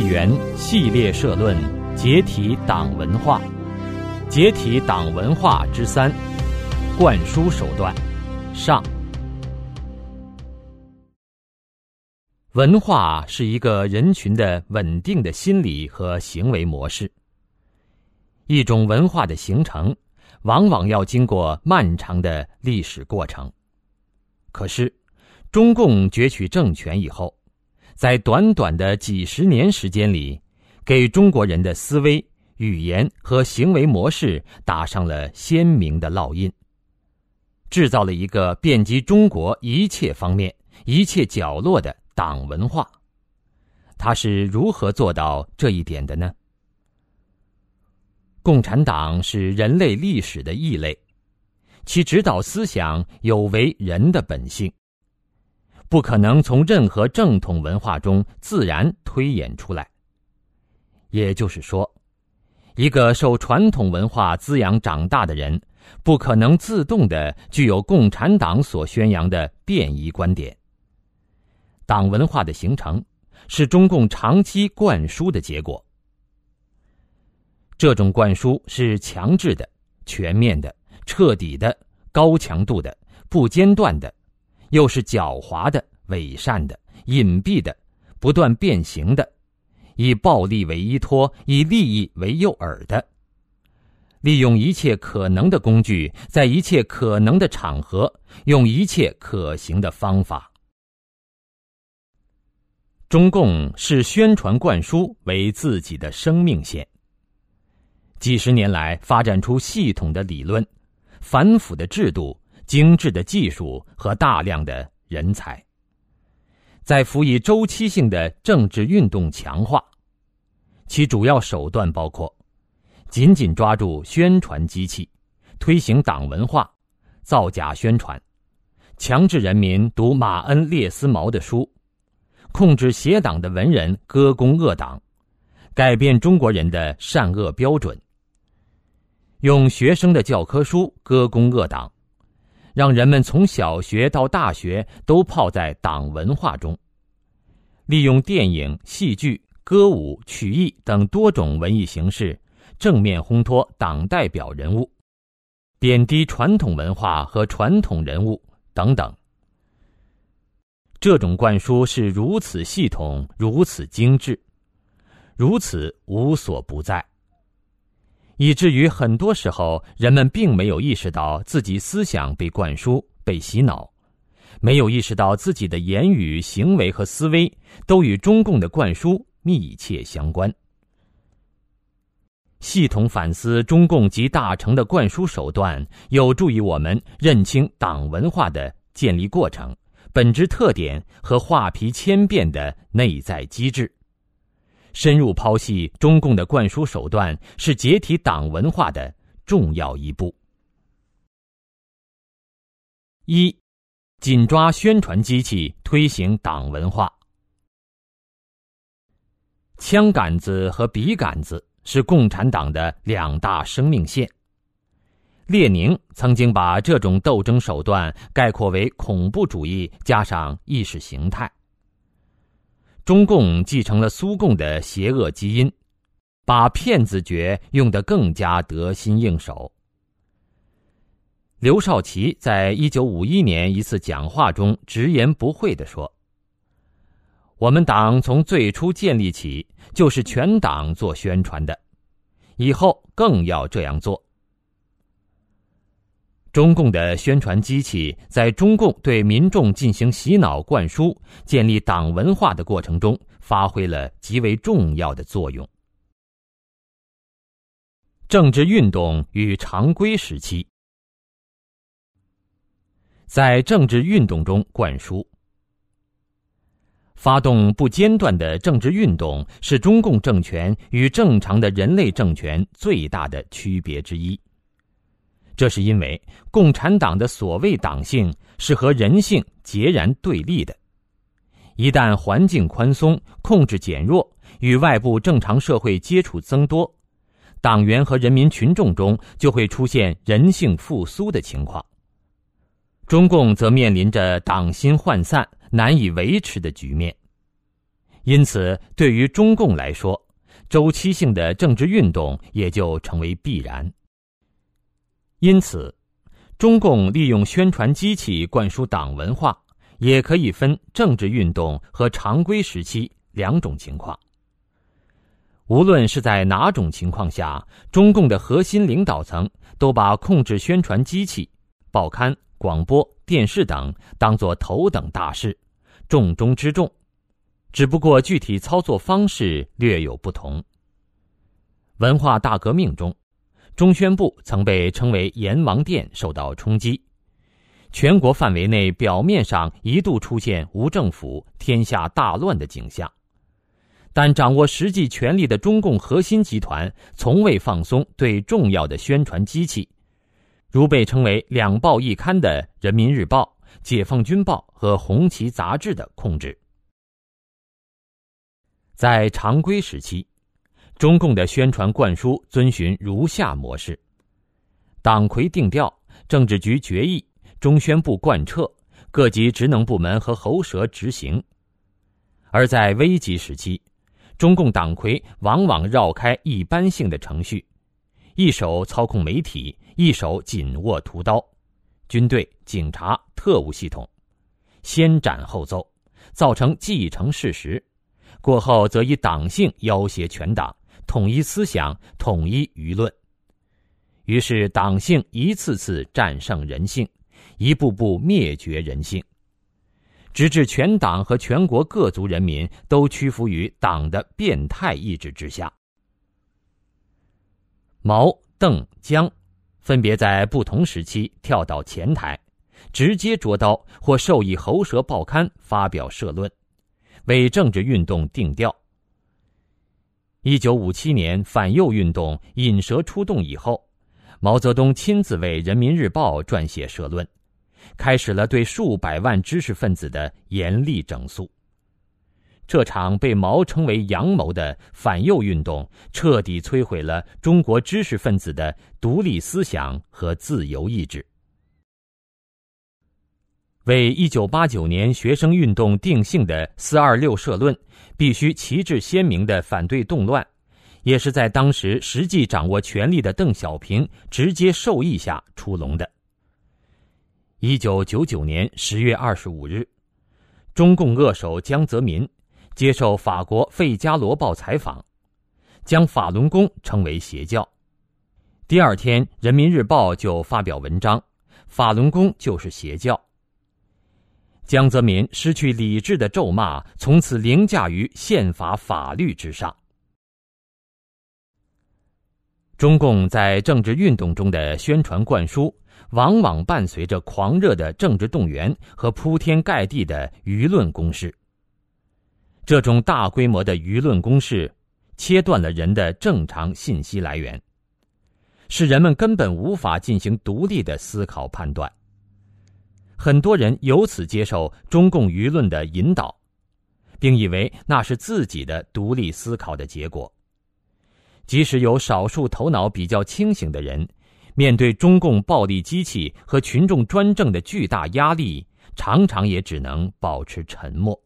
纪元系列社论：解体党文化，解体党文化之三，灌输手段上。文化是一个人群的稳定的心理和行为模式。一种文化的形成，往往要经过漫长的历史过程。可是，中共攫取政权以后。在短短的几十年时间里，给中国人的思维、语言和行为模式打上了鲜明的烙印，制造了一个遍及中国一切方面、一切角落的党文化。他是如何做到这一点的呢？共产党是人类历史的异类，其指导思想有违人的本性。不可能从任何正统文化中自然推演出来。也就是说，一个受传统文化滋养长大的人，不可能自动的具有共产党所宣扬的变异观点。党文化的形成，是中共长期灌输的结果。这种灌输是强制的、全面的、彻底的、高强度的、不间断的。又是狡猾的、伪善的、隐蔽的、不断变形的，以暴力为依托、以利益为诱饵的，利用一切可能的工具，在一切可能的场合，用一切可行的方法。中共视宣传灌输为自己的生命线，几十年来发展出系统的理论、反腐的制度。精致的技术和大量的人才，在辅以周期性的政治运动强化，其主要手段包括：紧紧抓住宣传机器，推行党文化，造假宣传，强制人民读马恩列斯毛的书，控制邪党的文人歌功恶党，改变中国人的善恶标准，用学生的教科书歌功恶党。让人们从小学到大学都泡在党文化中，利用电影、戏剧、歌舞、曲艺等多种文艺形式，正面烘托党代表人物，贬低传统文化和传统人物等等。这种灌输是如此系统、如此精致、如此无所不在。以至于很多时候，人们并没有意识到自己思想被灌输、被洗脑，没有意识到自己的言语、行为和思维都与中共的灌输密切相关。系统反思中共及大成的灌输手段，有助于我们认清党文化的建立过程、本质特点和画皮千变的内在机制。深入剖析中共的灌输手段，是解体党文化的重要一步。一，紧抓宣传机器，推行党文化。枪杆子和笔杆子是共产党的两大生命线。列宁曾经把这种斗争手段概括为恐怖主义加上意识形态。中共继承了苏共的邪恶基因，把骗子诀用得更加得心应手。刘少奇在一九五一年一次讲话中直言不讳地说：“我们党从最初建立起就是全党做宣传的，以后更要这样做。”中共的宣传机器在中共对民众进行洗脑灌输、建立党文化的过程中，发挥了极为重要的作用。政治运动与常规时期，在政治运动中灌输、发动不间断的政治运动，是中共政权与正常的人类政权最大的区别之一。这是因为共产党的所谓党性是和人性截然对立的。一旦环境宽松、控制减弱、与外部正常社会接触增多，党员和人民群众中就会出现人性复苏的情况。中共则面临着党心涣散、难以维持的局面。因此，对于中共来说，周期性的政治运动也就成为必然。因此，中共利用宣传机器灌输党文化，也可以分政治运动和常规时期两种情况。无论是在哪种情况下，中共的核心领导层都把控制宣传机器、报刊、广播电视等当作头等大事，重中之重。只不过具体操作方式略有不同。文化大革命中，中宣部曾被称为“阎王殿”，受到冲击。全国范围内表面上一度出现无政府、天下大乱的景象，但掌握实际权力的中共核心集团从未放松对重要的宣传机器，如被称为“两报一刊”的《人民日报》《解放军报》和《红旗》杂志的控制。在常规时期。中共的宣传灌输遵循如下模式：党魁定调，政治局决议，中宣部贯彻，各级职能部门和喉舌执行。而在危急时期，中共党魁往往绕开一般性的程序，一手操控媒体，一手紧握屠刀，军队、警察、特务系统，先斩后奏，造成既成事实。过后则以党性要挟全党。统一思想，统一舆论，于是党性一次次战胜人性，一步步灭绝人性，直至全党和全国各族人民都屈服于党的变态意志之下。毛、邓、江，分别在不同时期跳到前台，直接捉刀或授意喉舌报刊发表社论，为政治运动定调。一九五七年反右运动引蛇出洞以后，毛泽东亲自为《人民日报》撰写社论，开始了对数百万知识分子的严厉整肃。这场被毛称为“阳谋”的反右运动，彻底摧毁了中国知识分子的独立思想和自由意志。为一九八九年学生运动定性的“四二六”社论，必须旗帜鲜明的反对动乱，也是在当时实际掌握权力的邓小平直接授意下出笼的。一九九九年十月二十五日，中共恶手江泽民接受法国《费加罗报》采访，将法轮功称为邪教。第二天，《人民日报》就发表文章：“法轮功就是邪教。”江泽民失去理智的咒骂，从此凌驾于宪法法律之上。中共在政治运动中的宣传灌输，往往伴随着狂热的政治动员和铺天盖地的舆论攻势。这种大规模的舆论攻势，切断了人的正常信息来源，使人们根本无法进行独立的思考判断。很多人由此接受中共舆论的引导，并以为那是自己的独立思考的结果。即使有少数头脑比较清醒的人，面对中共暴力机器和群众专政的巨大压力，常常也只能保持沉默。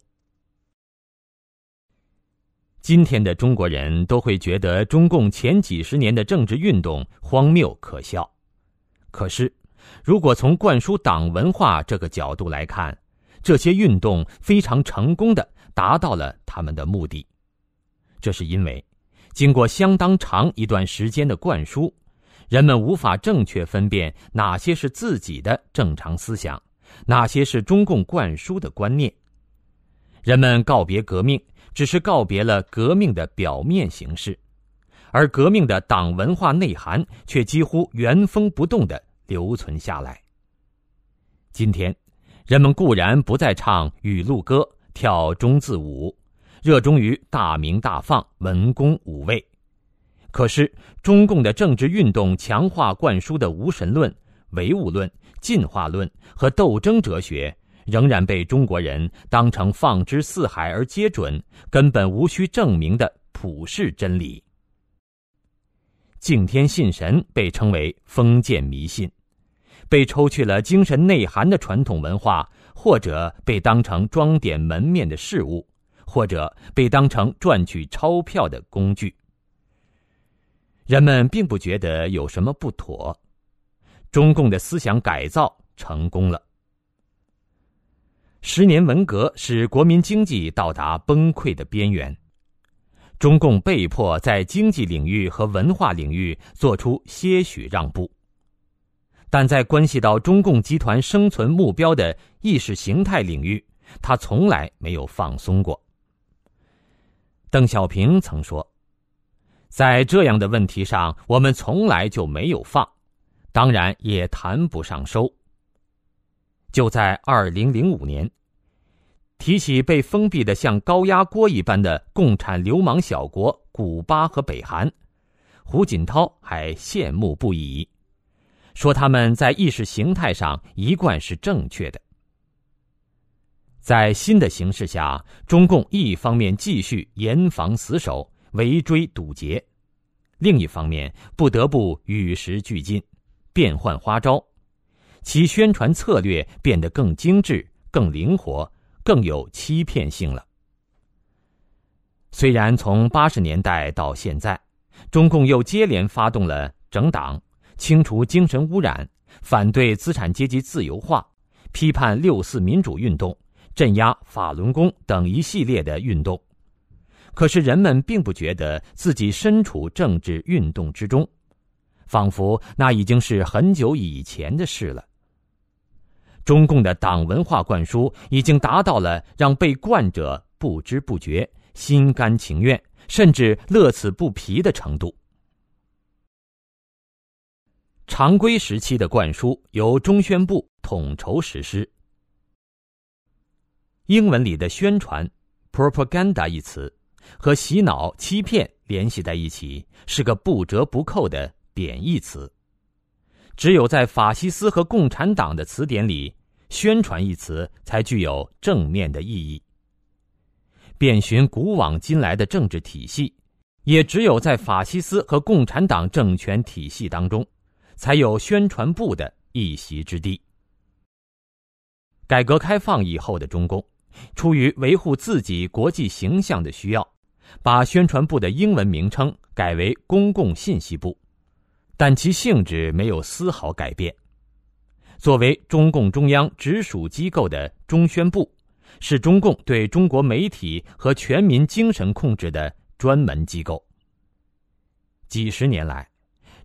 今天的中国人都会觉得中共前几十年的政治运动荒谬可笑，可是。如果从灌输党文化这个角度来看，这些运动非常成功的达到了他们的目的。这是因为，经过相当长一段时间的灌输，人们无法正确分辨哪些是自己的正常思想，哪些是中共灌输的观念。人们告别革命，只是告别了革命的表面形式，而革命的党文化内涵却几乎原封不动的。留存下来。今天，人们固然不再唱雨露歌、跳中字舞，热衷于大鸣大放、文攻武卫。可是，中共的政治运动强化灌输的无神论、唯物论、进化论和斗争哲学，仍然被中国人当成放之四海而皆准、根本无需证明的普世真理。敬天信神被称为封建迷信，被抽去了精神内涵的传统文化，或者被当成装点门面的事物，或者被当成赚取钞票的工具。人们并不觉得有什么不妥，中共的思想改造成功了。十年文革使国民经济到达崩溃的边缘，中共被迫在经济领域和文化领域做出些许让步，但在关系到中共集团生存目标的意识形态领域，他从来没有放松过。邓小平曾说。在这样的问题上，我们从来就没有放，当然也谈不上收。就在二零零五年，提起被封闭的像高压锅一般的共产流氓小国古巴和北韩，胡锦涛还羡慕不已，说他们在意识形态上一贯是正确的。在新的形势下，中共一方面继续严防死守。围追堵截，另一方面不得不与时俱进，变换花招，其宣传策略变得更精致、更灵活、更有欺骗性了。虽然从八十年代到现在，中共又接连发动了整党、清除精神污染、反对资产阶级自由化、批判六四民主运动、镇压法轮功等一系列的运动。可是人们并不觉得自己身处政治运动之中，仿佛那已经是很久以前的事了。中共的党文化灌输已经达到了让被灌者不知不觉、心甘情愿，甚至乐此不疲的程度。常规时期的灌输由中宣部统筹实施。英文里的宣传 “propaganda” 一词。和洗脑、欺骗联系在一起，是个不折不扣的贬义词。只有在法西斯和共产党的词典里，“宣传”一词才具有正面的意义。遍寻古往今来的政治体系，也只有在法西斯和共产党政权体系当中，才有宣传部的一席之地。改革开放以后的中共，出于维护自己国际形象的需要。把宣传部的英文名称改为公共信息部，但其性质没有丝毫改变。作为中共中央直属机构的中宣部，是中共对中国媒体和全民精神控制的专门机构。几十年来，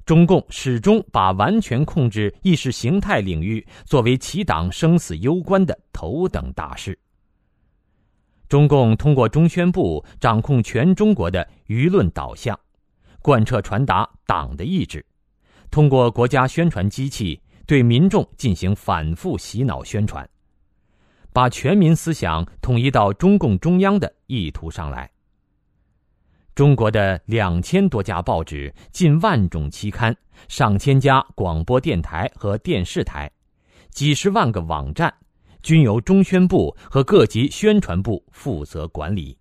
中共始终把完全控制意识形态领域作为其党生死攸关的头等大事。中共通过中宣部掌控全中国的舆论导向，贯彻传达党的意志，通过国家宣传机器对民众进行反复洗脑宣传，把全民思想统一到中共中央的意图上来。中国的两千多家报纸、近万种期刊、上千家广播电台和电视台、几十万个网站。均由中宣部和各级宣传部负责管理。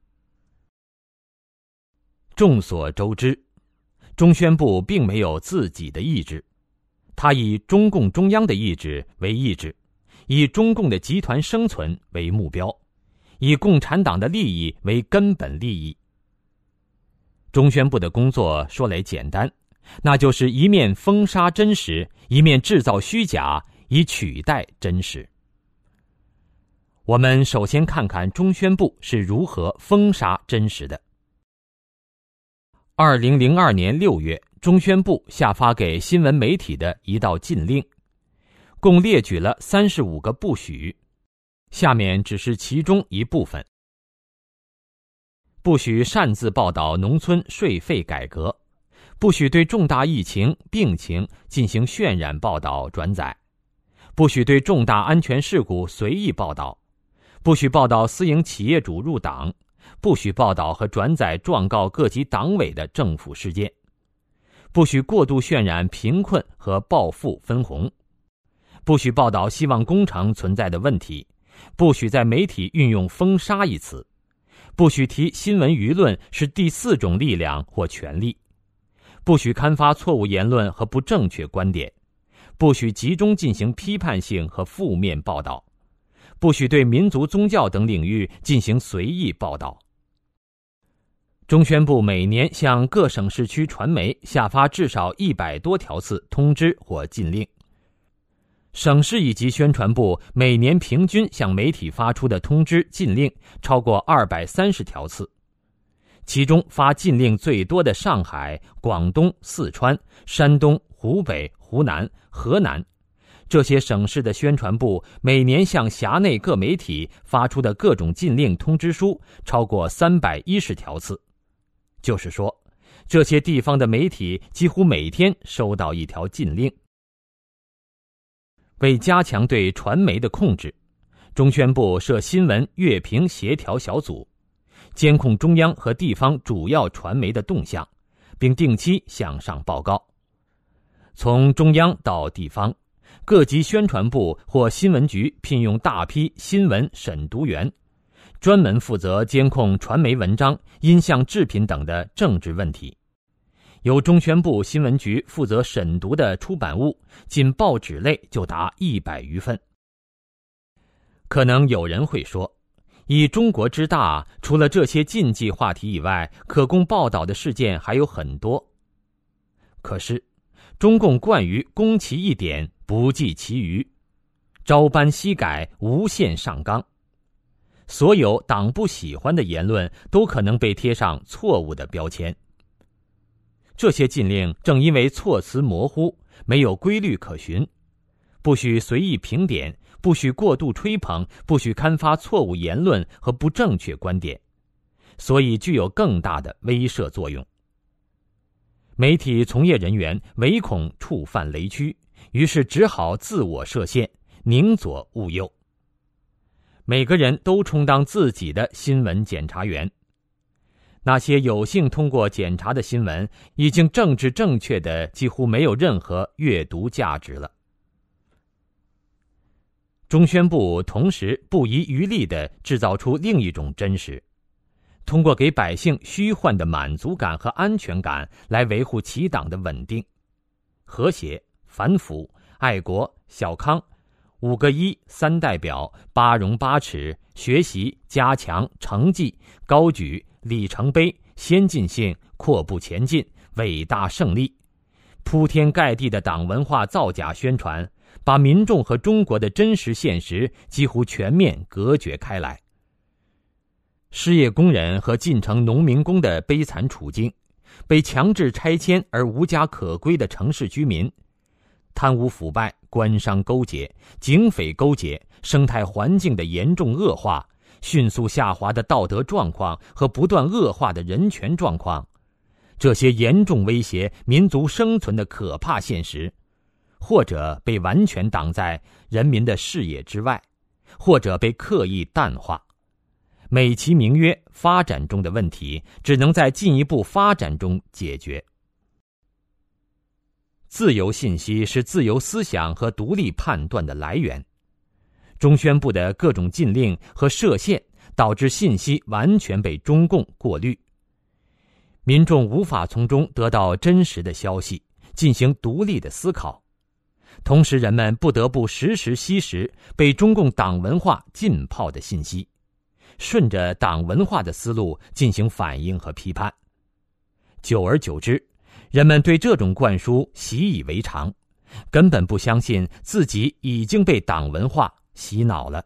众所周知，中宣部并没有自己的意志，它以中共中央的意志为意志，以中共的集团生存为目标，以共产党的利益为根本利益。中宣部的工作说来简单，那就是一面封杀真实，一面制造虚假，以取代真实。我们首先看看中宣部是如何封杀真实的。二零零二年六月，中宣部下发给新闻媒体的一道禁令，共列举了三十五个不许，下面只是其中一部分：不许擅自报道农村税费改革，不许对重大疫情病情进行渲染报道转载，不许对重大安全事故随意报道。不许报道私营企业主入党，不许报道和转载状告各级党委的政府事件，不许过度渲染贫困和暴富分红，不许报道希望工程存在的问题，不许在媒体运用“封杀”一词，不许提新闻舆论是第四种力量或权力，不许刊发错误言论和不正确观点，不许集中进行批判性和负面报道。不许对民族宗教等领域进行随意报道，中宣部每年向各省市区传媒下发至少一百多条次通知或禁令。省市一级宣传部每年平均向媒体发出的通知禁令超过二百三十条次，其中发禁令最多的上海、广东、四川、山东、湖北、湖南、河南。这些省市的宣传部每年向辖内各媒体发出的各种禁令通知书超过三百一十条次，就是说，这些地方的媒体几乎每天收到一条禁令。为加强对传媒的控制，中宣部设新闻阅评协调小组，监控中央和地方主要传媒的动向，并定期向上报告。从中央到地方。各级宣传部或新闻局聘用大批新闻审读员，专门负责监控传媒文章、音像制品等的政治问题。由中宣部新闻局负责审读的出版物，仅报纸类就达一百余份。可能有人会说，以中国之大，除了这些禁忌话题以外，可供报道的事件还有很多。可是，中共惯于攻其一点。不计其余，朝班夕改，无限上纲。所有党不喜欢的言论都可能被贴上错误的标签。这些禁令正因为措辞模糊，没有规律可循，不许随意评点，不许过度吹捧，不许刊发错误言论和不正确观点，所以具有更大的威慑作用。媒体从业人员唯恐触犯雷区。于是只好自我设限，宁左勿右。每个人都充当自己的新闻检查员。那些有幸通过检查的新闻，已经政治正确的几乎没有任何阅读价值了。中宣部同时不遗余力的制造出另一种真实，通过给百姓虚幻的满足感和安全感，来维护其党的稳定、和谐。反腐、爱国、小康、五个一、三代表、八荣八耻、学习、加强、成绩、高举、里程碑、先进性、阔步前进、伟大胜利，铺天盖地的党文化造假宣传，把民众和中国的真实现实几乎全面隔绝开来。失业工人和进城农民工的悲惨处境，被强制拆迁而无家可归的城市居民。贪污腐败、官商勾结、警匪勾结、生态环境的严重恶化、迅速下滑的道德状况和不断恶化的人权状况，这些严重威胁民族生存的可怕现实，或者被完全挡在人民的视野之外，或者被刻意淡化，美其名曰发展中的问题，只能在进一步发展中解决。自由信息是自由思想和独立判断的来源。中宣部的各种禁令和设限，导致信息完全被中共过滤，民众无法从中得到真实的消息，进行独立的思考。同时，人们不得不时时吸食被中共党文化浸泡的信息，顺着党文化的思路进行反应和批判。久而久之。人们对这种灌输习以为常，根本不相信自己已经被党文化洗脑了。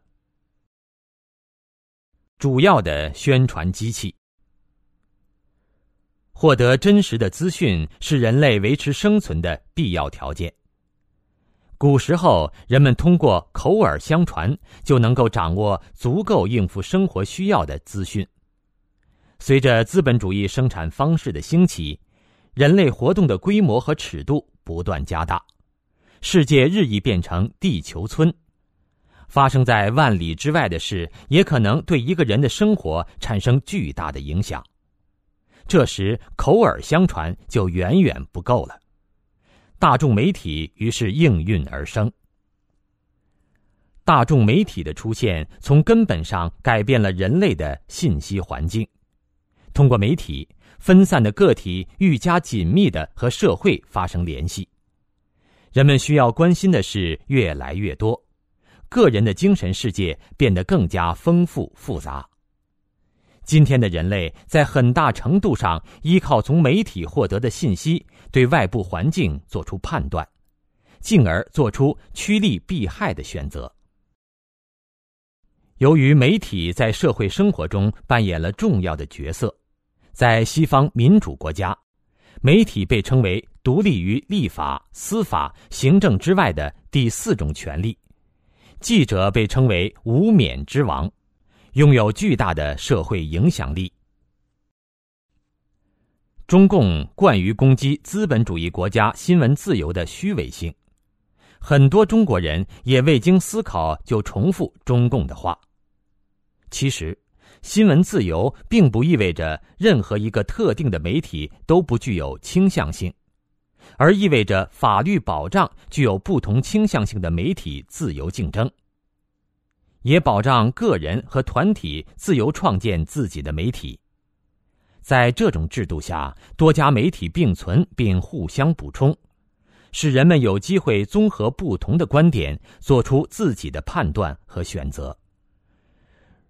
主要的宣传机器，获得真实的资讯是人类维持生存的必要条件。古时候，人们通过口耳相传就能够掌握足够应付生活需要的资讯。随着资本主义生产方式的兴起。人类活动的规模和尺度不断加大，世界日益变成地球村。发生在万里之外的事，也可能对一个人的生活产生巨大的影响。这时，口耳相传就远远不够了。大众媒体于是应运而生。大众媒体的出现，从根本上改变了人类的信息环境。通过媒体。分散的个体愈加紧密的和社会发生联系，人们需要关心的事越来越多，个人的精神世界变得更加丰富复杂。今天的人类在很大程度上依靠从媒体获得的信息，对外部环境做出判断，进而做出趋利避害的选择。由于媒体在社会生活中扮演了重要的角色，在西方民主国家，媒体被称为独立于立法、司法、行政之外的第四种权利。记者被称为无冕之王。拥有巨大的社会影响力。中共惯于攻击资本主义国家新闻自由的虚伪性，很多中国人也未经思考就重复中共的话。其实，新闻自由并不意味着任何一个特定的媒体都不具有倾向性，而意味着法律保障具有不同倾向性的媒体自由竞争。也保障个人和团体自由创建自己的媒体。在这种制度下，多家媒体并存并互相补充，使人们有机会综合不同的观点，做出自己的判断和选择。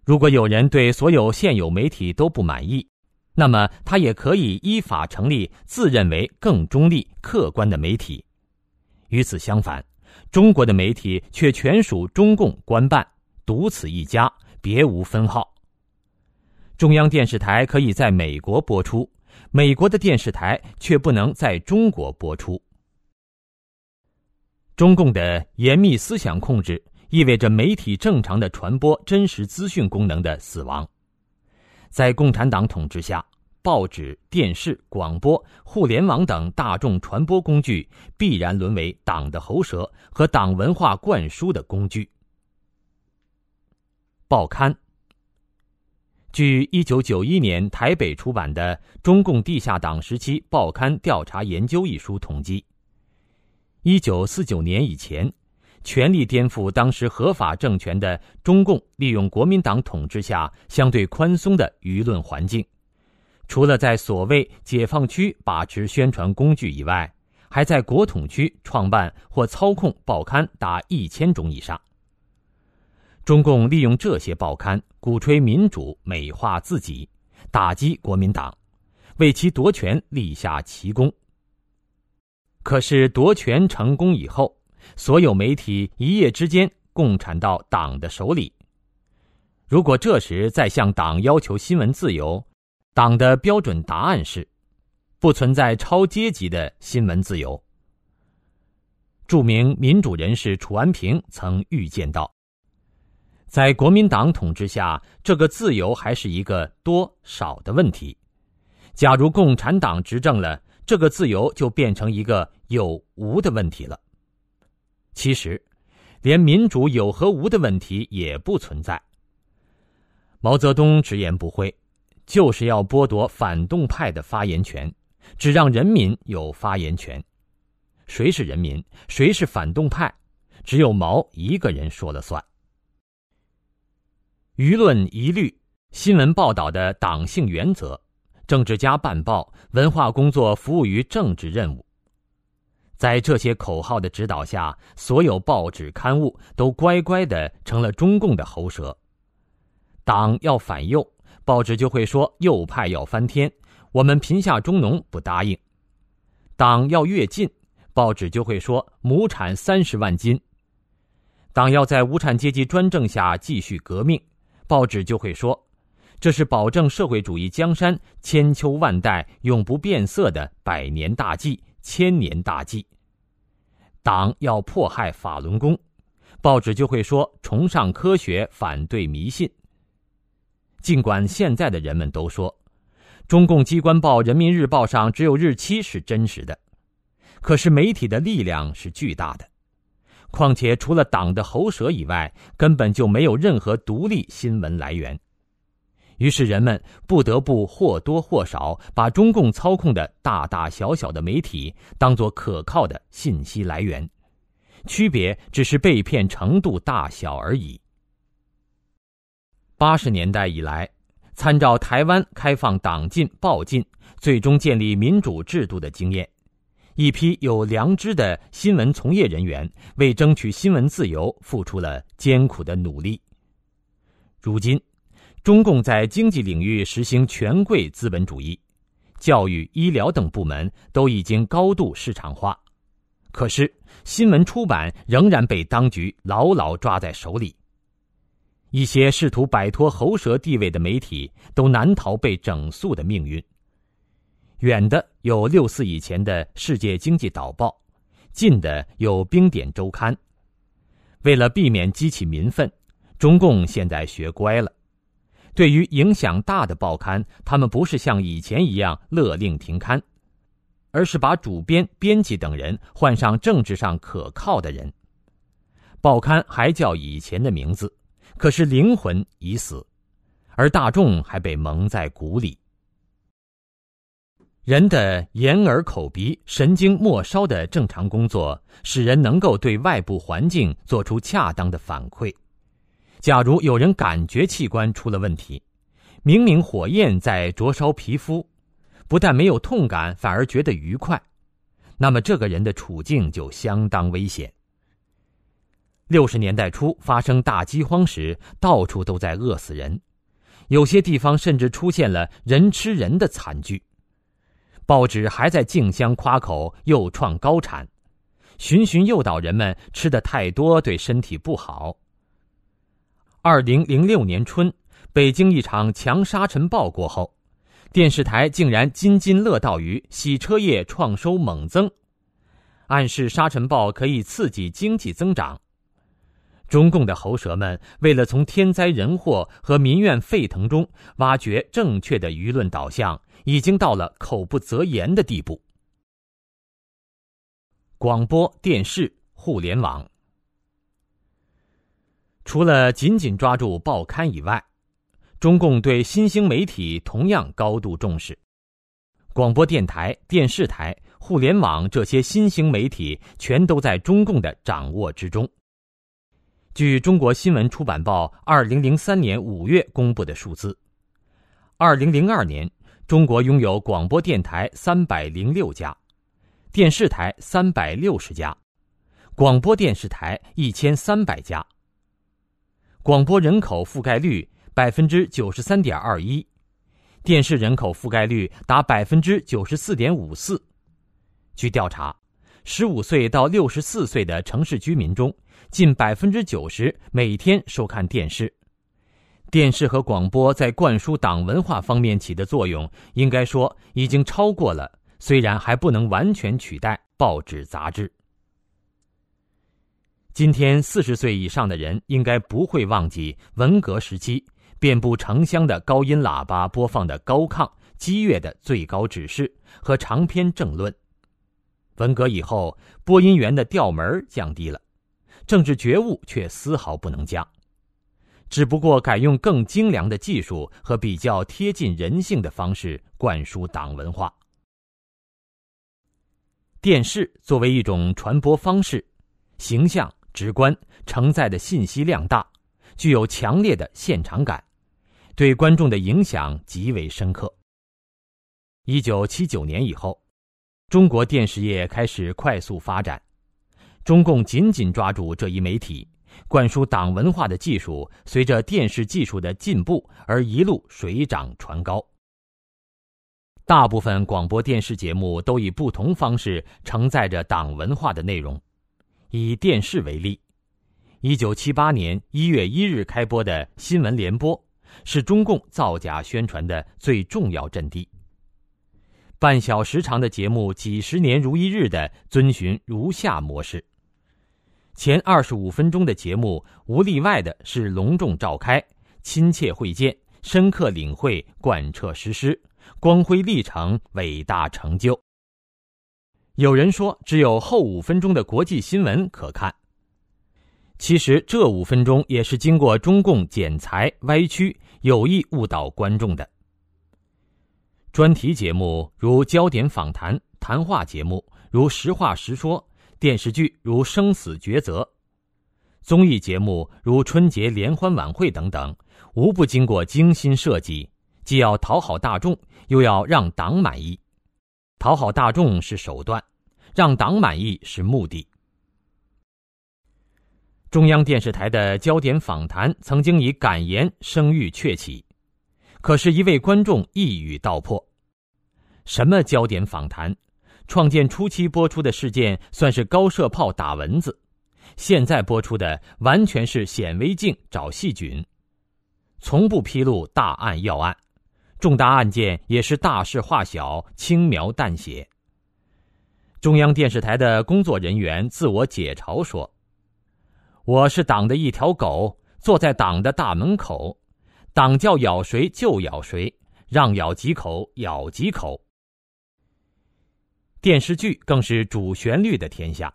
如果有人对所有现有媒体都不满意，那么他也可以依法成立自认为更中立、客观的媒体。与此相反，中国的媒体却全属中共官办。独此一家，别无分号。中央电视台可以在美国播出，美国的电视台却不能在中国播出。中共的严密思想控制意味着媒体正常的传播真实资讯功能的死亡。在共产党统治下，报纸、电视、广播、互联网等大众传播工具必然沦为党的喉舌和党文化灌输的工具。报刊。据一九九一年台北出版的《中共地下党时期报刊调查研究》一书统计，一九四九年以前，全力颠覆当时合法政权的中共，利用国民党统治下相对宽松的舆论环境，除了在所谓解放区把持宣传工具以外，还在国统区创办或操控报刊达一千种以上。中共利用这些报刊鼓吹民主、美化自己，打击国民党，为其夺权立下奇功。可是夺权成功以后，所有媒体一夜之间共产到党的手里。如果这时再向党要求新闻自由，党的标准答案是：不存在超阶级的新闻自由。著名民主人士楚安平曾预见到。在国民党统治下，这个自由还是一个多少的问题。假如共产党执政了，这个自由就变成一个有无的问题了。其实，连民主有和无的问题也不存在。毛泽东直言不讳，就是要剥夺反动派的发言权，只让人民有发言权。谁是人民，谁是反动派，只有毛一个人说了算。舆论一律，新闻报道的党性原则，政治家办报，文化工作服务于政治任务。在这些口号的指导下，所有报纸刊物都乖乖的成了中共的喉舌。党要反右，报纸就会说右派要翻天，我们贫下中农不答应；党要跃进，报纸就会说亩产三十万斤。党要在无产阶级专政下继续革命。报纸就会说，这是保证社会主义江山千秋万代永不变色的百年大计、千年大计。党要迫害法轮功，报纸就会说崇尚科学，反对迷信。尽管现在的人们都说，中共机关报《人民日报》上只有日期是真实的，可是媒体的力量是巨大的。况且，除了党的喉舌以外，根本就没有任何独立新闻来源。于是，人们不得不或多或少把中共操控的大大小小的媒体当作可靠的信息来源，区别只是被骗程度大小而已。八十年代以来，参照台湾开放党禁报禁，最终建立民主制度的经验。一批有良知的新闻从业人员为争取新闻自由付出了艰苦的努力。如今，中共在经济领域实行权贵资本主义，教育、医疗等部门都已经高度市场化，可是新闻出版仍然被当局牢牢抓在手里。一些试图摆脱喉舌地位的媒体都难逃被整肃的命运。远的有六四以前的《世界经济导报》，近的有《冰点周刊》。为了避免激起民愤，中共现在学乖了。对于影响大的报刊，他们不是像以前一样勒令停刊，而是把主编、编辑等人换上政治上可靠的人。报刊还叫以前的名字，可是灵魂已死，而大众还被蒙在鼓里。人的眼耳口鼻神经末梢的正常工作，使人能够对外部环境做出恰当的反馈。假如有人感觉器官出了问题，明明火焰在灼烧皮肤，不但没有痛感，反而觉得愉快，那么这个人的处境就相当危险。六十年代初发生大饥荒时，到处都在饿死人，有些地方甚至出现了人吃人的惨剧。报纸还在竞相夸口又创高产，循循诱导人们吃的太多对身体不好。二零零六年春，北京一场强沙尘暴过后，电视台竟然津津乐道于洗车业创收猛增，暗示沙尘暴可以刺激经济增长。中共的喉舌们为了从天灾人祸和民怨沸腾中挖掘正确的舆论导向，已经到了口不择言的地步。广播电视、互联网。除了紧紧抓住报刊以外，中共对新兴媒体同样高度重视。广播电台、电视台、互联网这些新兴媒体全都在中共的掌握之中。据中国新闻出版报二零零三年五月公布的数字，二零零二年，中国拥有广播电台三百零六家，电视台三百六十家，广播电视台一千三百家。广播人口覆盖率百分之九十三点二一，电视人口覆盖率达百分之九十四点五四。据调查，十五岁到六十四岁的城市居民中，近百分之九十每天收看电视。电视和广播在灌输党文化方面起的作用，应该说已经超过了，虽然还不能完全取代报纸杂志。今天四十岁以上的人应该不会忘记文革时期遍布城乡的高音喇叭播放的高亢激越的最高指示和长篇政论。文革以后，播音员的调门降低了，政治觉悟却丝毫不能降，只不过改用更精良的技术和比较贴近人性的方式灌输党文化。电视作为一种传播方式，形象。直观，承载的信息量大，具有强烈的现场感，对观众的影响极为深刻。一九七九年以后，中国电视业开始快速发展，中共紧紧抓住这一媒体，灌输党文化的技术随着电视技术的进步而一路水涨船高。大部分广播电视节目都以不同方式承载着党文化的内容。以电视为例，一九七八年一月一日开播的新闻联播，是中共造假宣传的最重要阵地。半小时长的节目，几十年如一日的遵循如下模式：前二十五分钟的节目，无例外的是隆重召开、亲切会见、深刻领会、贯彻实施、光辉历程、伟大成就。有人说，只有后五分钟的国际新闻可看。其实，这五分钟也是经过中共剪裁、歪曲、有意误导观众的。专题节目如焦点访谈、谈话节目如实话实说、电视剧如生死抉择、综艺节目如春节联欢晚会等等，无不经过精心设计，既要讨好大众，又要让党满意。讨好大众是手段，让党满意是目的。中央电视台的焦点访谈曾经以感言声誉鹊起，可是，一位观众一语道破：什么焦点访谈？创建初期播出的事件算是高射炮打蚊子，现在播出的完全是显微镜找细菌，从不披露大案要案，重大案件也是大事化小，轻描淡写。中央电视台的工作人员自我解嘲说：“我是党的一条狗，坐在党的大门口。”党叫咬谁就咬谁，让咬几口咬几口。电视剧更是主旋律的天下，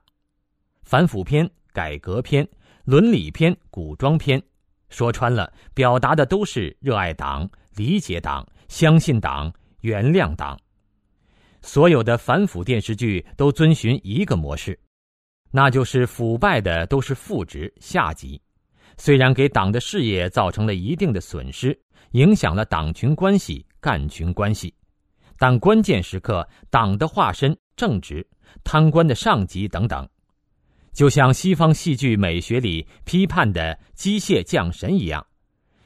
反腐片、改革片、伦理片、古装片，说穿了，表达的都是热爱党、理解党、相信党、原谅党。所有的反腐电视剧都遵循一个模式，那就是腐败的都是副职下级。虽然给党的事业造成了一定的损失，影响了党群关系、干群关系，但关键时刻，党的化身、正直、贪官的上级等等，就像西方戏剧美学里批判的机械降神一样，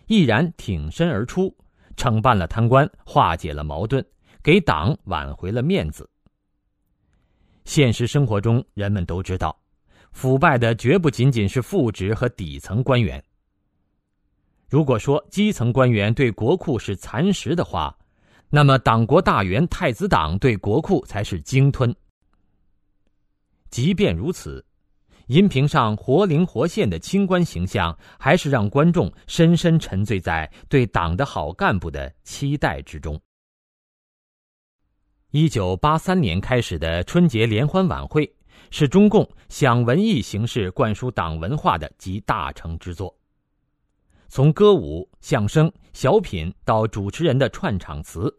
毅然挺身而出，惩办了贪官，化解了矛盾，给党挽回了面子。现实生活中，人们都知道。腐败的绝不仅仅是副职和底层官员。如果说基层官员对国库是蚕食的话，那么党国大员太子党对国库才是鲸吞。即便如此，荧屏上活灵活现的清官形象，还是让观众深深沉醉在对党的好干部的期待之中。一九八三年开始的春节联欢晚会。是中共想文艺形式灌输党文化的集大成之作。从歌舞、相声、小品到主持人的串场词、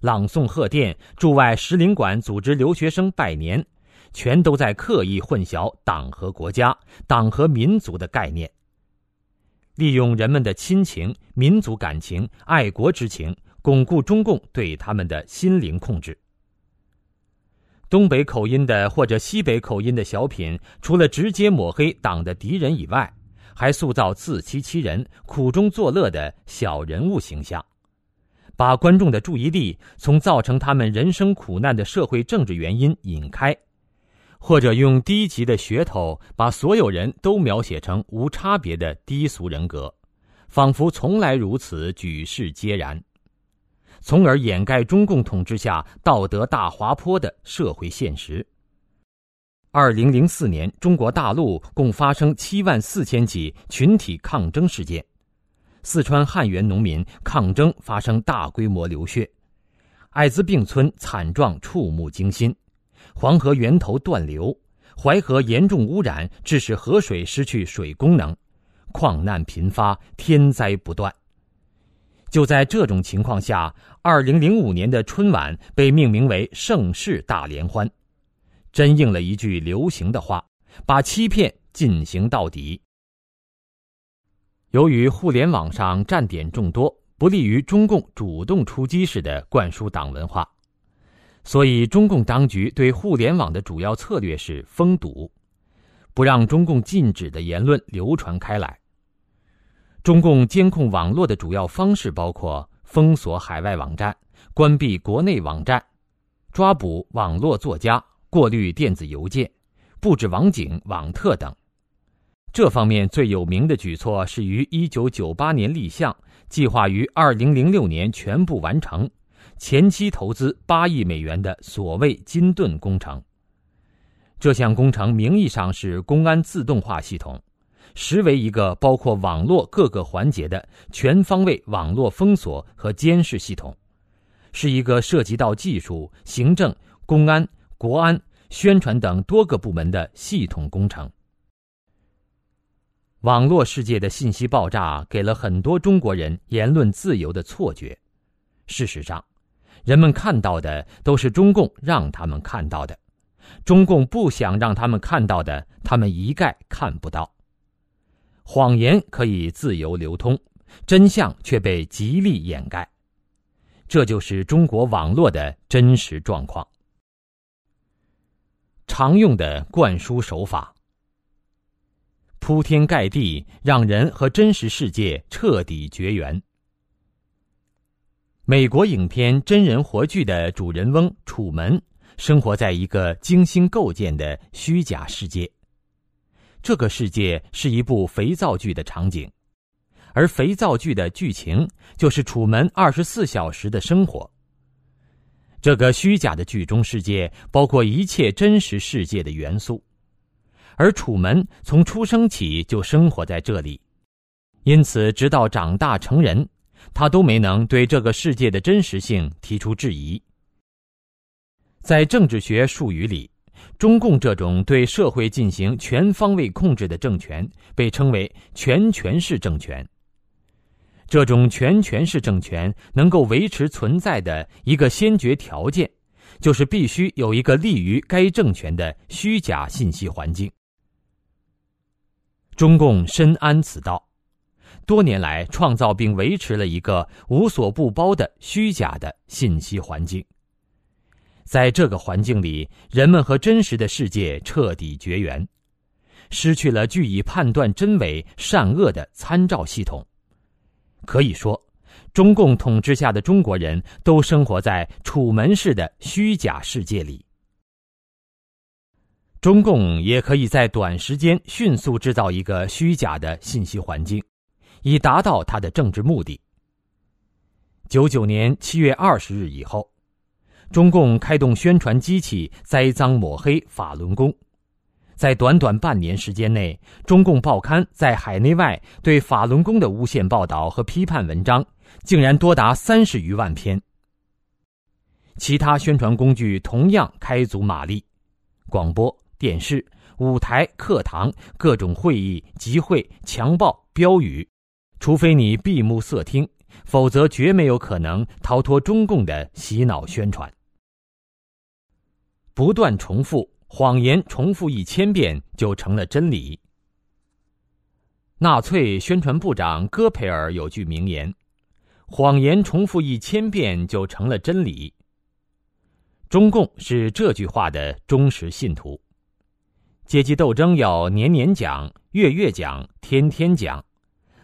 朗诵贺电、驻外使领馆组织留学生拜年，全都在刻意混淆党和国家、党和民族的概念，利用人们的亲情、民族感情、爱国之情，巩固中共对他们的心灵控制。东北口音的或者西北口音的小品，除了直接抹黑党的敌人以外，还塑造自欺欺人、苦中作乐的小人物形象，把观众的注意力从造成他们人生苦难的社会政治原因引开，或者用低级的噱头把所有人都描写成无差别的低俗人格，仿佛从来如此，举世皆然。从而掩盖中共统治下道德大滑坡的社会现实。二零零四年，中国大陆共发生七万四千起群体抗争事件，四川汉源农民抗争发生大规模流血，艾滋病村惨状触目惊心，黄河源头断流，淮河严重污染，致使河水失去水功能，矿难频发，天灾不断。就在这种情况下，二零零五年的春晚被命名为“盛世大联欢”，真应了一句流行的话：“把欺骗进行到底。”由于互联网上站点众多，不利于中共主动出击式的灌输党文化，所以中共当局对互联网的主要策略是封堵，不让中共禁止的言论流传开来。中共监控网络的主要方式包括封锁海外网站、关闭国内网站、抓捕网络作家、过滤电子邮件、布置网警、网特等。这方面最有名的举措是于1998年立项，计划于2006年全部完成，前期投资8亿美元的所谓“金盾工程”。这项工程名义上是公安自动化系统。实为一个包括网络各个环节的全方位网络封锁和监视系统，是一个涉及到技术、行政、公安、国安、宣传等多个部门的系统工程。网络世界的信息爆炸，给了很多中国人言论自由的错觉。事实上，人们看到的都是中共让他们看到的，中共不想让他们看到的，他们一概看不到。谎言可以自由流通，真相却被极力掩盖，这就是中国网络的真实状况。常用的灌输手法，铺天盖地，让人和真实世界彻底绝缘。美国影片真人活剧的主人翁楚门，生活在一个精心构建的虚假世界。这个世界是一部肥皂剧的场景，而肥皂剧的剧情就是楚门二十四小时的生活。这个虚假的剧中世界包括一切真实世界的元素，而楚门从出生起就生活在这里，因此直到长大成人。他都没能对这个世界的真实性提出质疑。在政治学术语里，中共这种对社会进行全方位控制的政权被称为全权式政权。这种全权式政权能够维持存在的一个先决条件，就是必须有一个利于该政权的虚假信息环境。中共深谙此道。多年来，创造并维持了一个无所不包的虚假的信息环境。在这个环境里，人们和真实的世界彻底绝缘，失去了据以判断真伪善恶的参照系统。可以说，中共统治下的中国人都生活在楚门式的虚假世界里。中共也可以在短时间迅速制造一个虚假的信息环境。以达到他的政治目的。九九年七月二十日以后，中共开动宣传机器栽赃抹黑法轮功，在短短半年时间内，中共报刊在海内外对法轮功的诬陷报道和批判文章竟然多达三十余万篇。其他宣传工具同样开足马力，广播电视、舞台、课堂、各种会议、集会、强报、标语。除非你闭目塞听，否则绝没有可能逃脱中共的洗脑宣传。不断重复谎言，重复一千遍就成了真理。纳粹宣传部长戈培尔有句名言：“谎言重复一千遍就成了真理。”中共是这句话的忠实信徒。阶级斗争要年年讲，月月讲，天天讲。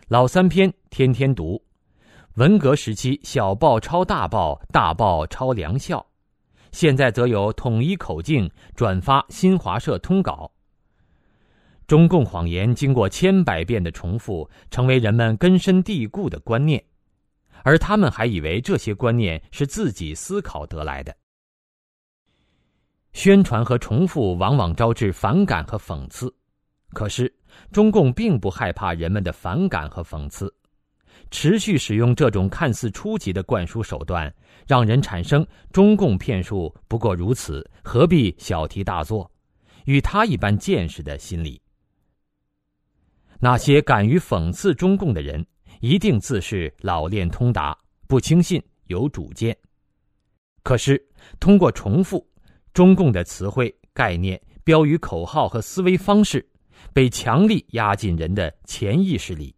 老三篇天天读，文革时期小报抄大报，大报抄梁校，现在则有统一口径转发新华社通稿。中共谎言经过千百遍的重复，成为人们根深蒂固的观念，而他们还以为这些观念是自己思考得来的。宣传和重复往往招致反感和讽刺。可是，中共并不害怕人们的反感和讽刺，持续使用这种看似初级的灌输手段，让人产生“中共骗术不过如此，何必小题大做”，与他一般见识的心理。那些敢于讽刺中共的人，一定自是老练通达，不轻信，有主见。可是，通过重复，中共的词汇、概念、标语、口号和思维方式。被强力压进人的潜意识里，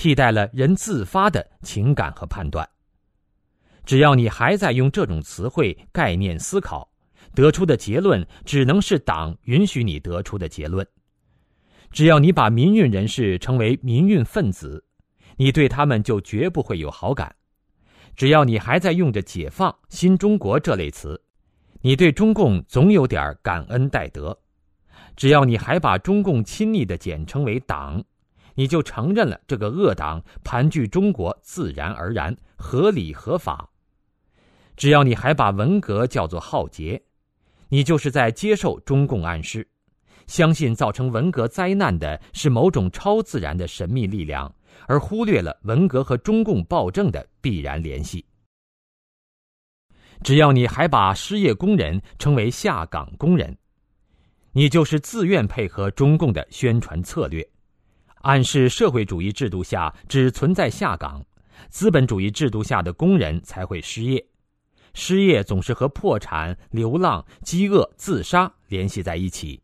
替代了人自发的情感和判断。只要你还在用这种词汇、概念思考，得出的结论只能是党允许你得出的结论。只要你把民运人士称为民运分子，你对他们就绝不会有好感。只要你还在用着“解放”“新中国”这类词，你对中共总有点感恩戴德。只要你还把中共亲昵的简称为“党”，你就承认了这个恶党盘踞中国自然而然、合理合法。只要你还把文革叫做浩劫，你就是在接受中共暗示，相信造成文革灾难的是某种超自然的神秘力量，而忽略了文革和中共暴政的必然联系。只要你还把失业工人称为下岗工人。你就是自愿配合中共的宣传策略，暗示社会主义制度下只存在下岗，资本主义制度下的工人才会失业，失业总是和破产、流浪、饥饿、自杀联系在一起，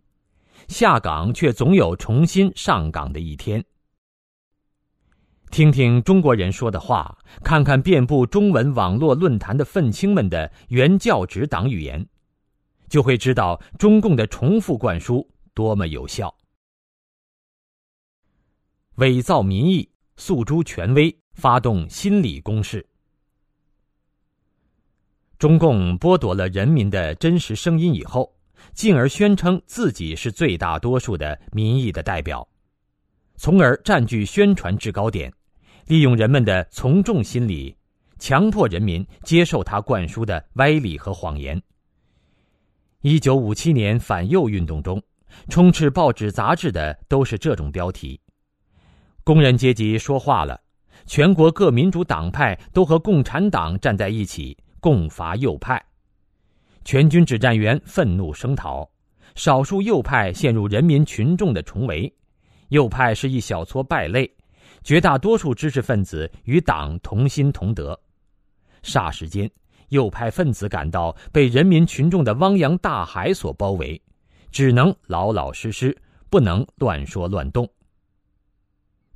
下岗却总有重新上岗的一天。听听中国人说的话，看看遍布中文网络论坛的愤青们的原教旨党语言。就会知道中共的重复灌输多么有效，伪造民意、诉诸权威、发动心理攻势。中共剥夺了人民的真实声音以后，进而宣称自己是最大多数的民意的代表，从而占据宣传制高点，利用人们的从众心理，强迫人民接受他灌输的歪理和谎言。一九五七年反右运动中，充斥报纸杂志的都是这种标题：“工人阶级说话了，全国各民主党派都和共产党站在一起。”共伐右派，全军指战员愤怒声讨，少数右派陷入人民群众的重围，右派是一小撮败类，绝大多数知识分子与党同心同德。霎时间，右派分子感到被人民群众的汪洋大海所包围，只能老老实实，不能乱说乱动。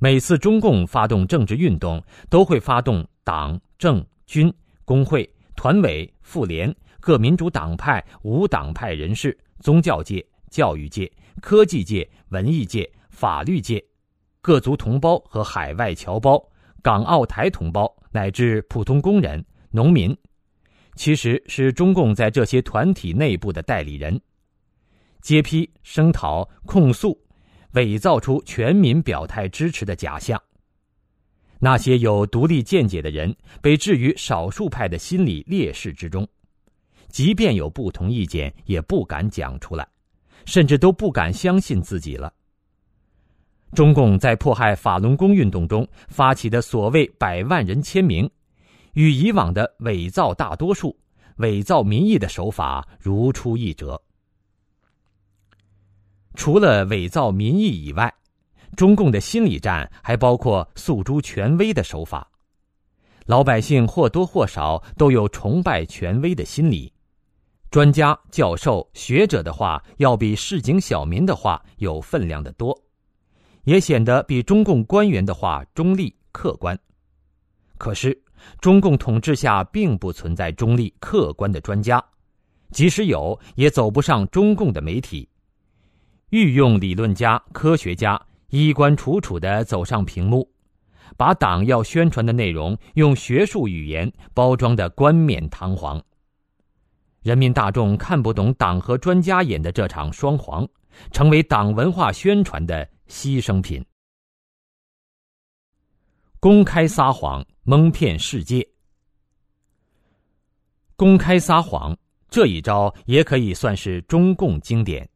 每次中共发动政治运动，都会发动党政军工会。团委、妇联、各民主党派、无党派人士、宗教界、教育界、科技界、文艺界、法律界、各族同胞和海外侨胞、港澳台同胞乃至普通工人、农民，其实是中共在这些团体内部的代理人，揭批、声讨、控诉，伪造出全民表态支持的假象。那些有独立见解的人被置于少数派的心理劣势之中，即便有不同意见，也不敢讲出来，甚至都不敢相信自己了。中共在迫害法轮功运动中发起的所谓百万人签名，与以往的伪造大多数、伪造民意的手法如出一辙。除了伪造民意以外，中共的心理战还包括诉诸权威的手法，老百姓或多或少都有崇拜权威的心理，专家、教授、学者的话要比市井小民的话有分量的多，也显得比中共官员的话中立客观。可是，中共统治下并不存在中立客观的专家，即使有，也走不上中共的媒体，御用理论家、科学家。衣冠楚楚的走上屏幕，把党要宣传的内容用学术语言包装的冠冕堂皇。人民大众看不懂党和专家演的这场双簧，成为党文化宣传的牺牲品。公开撒谎，蒙骗世界。公开撒谎这一招也可以算是中共经典。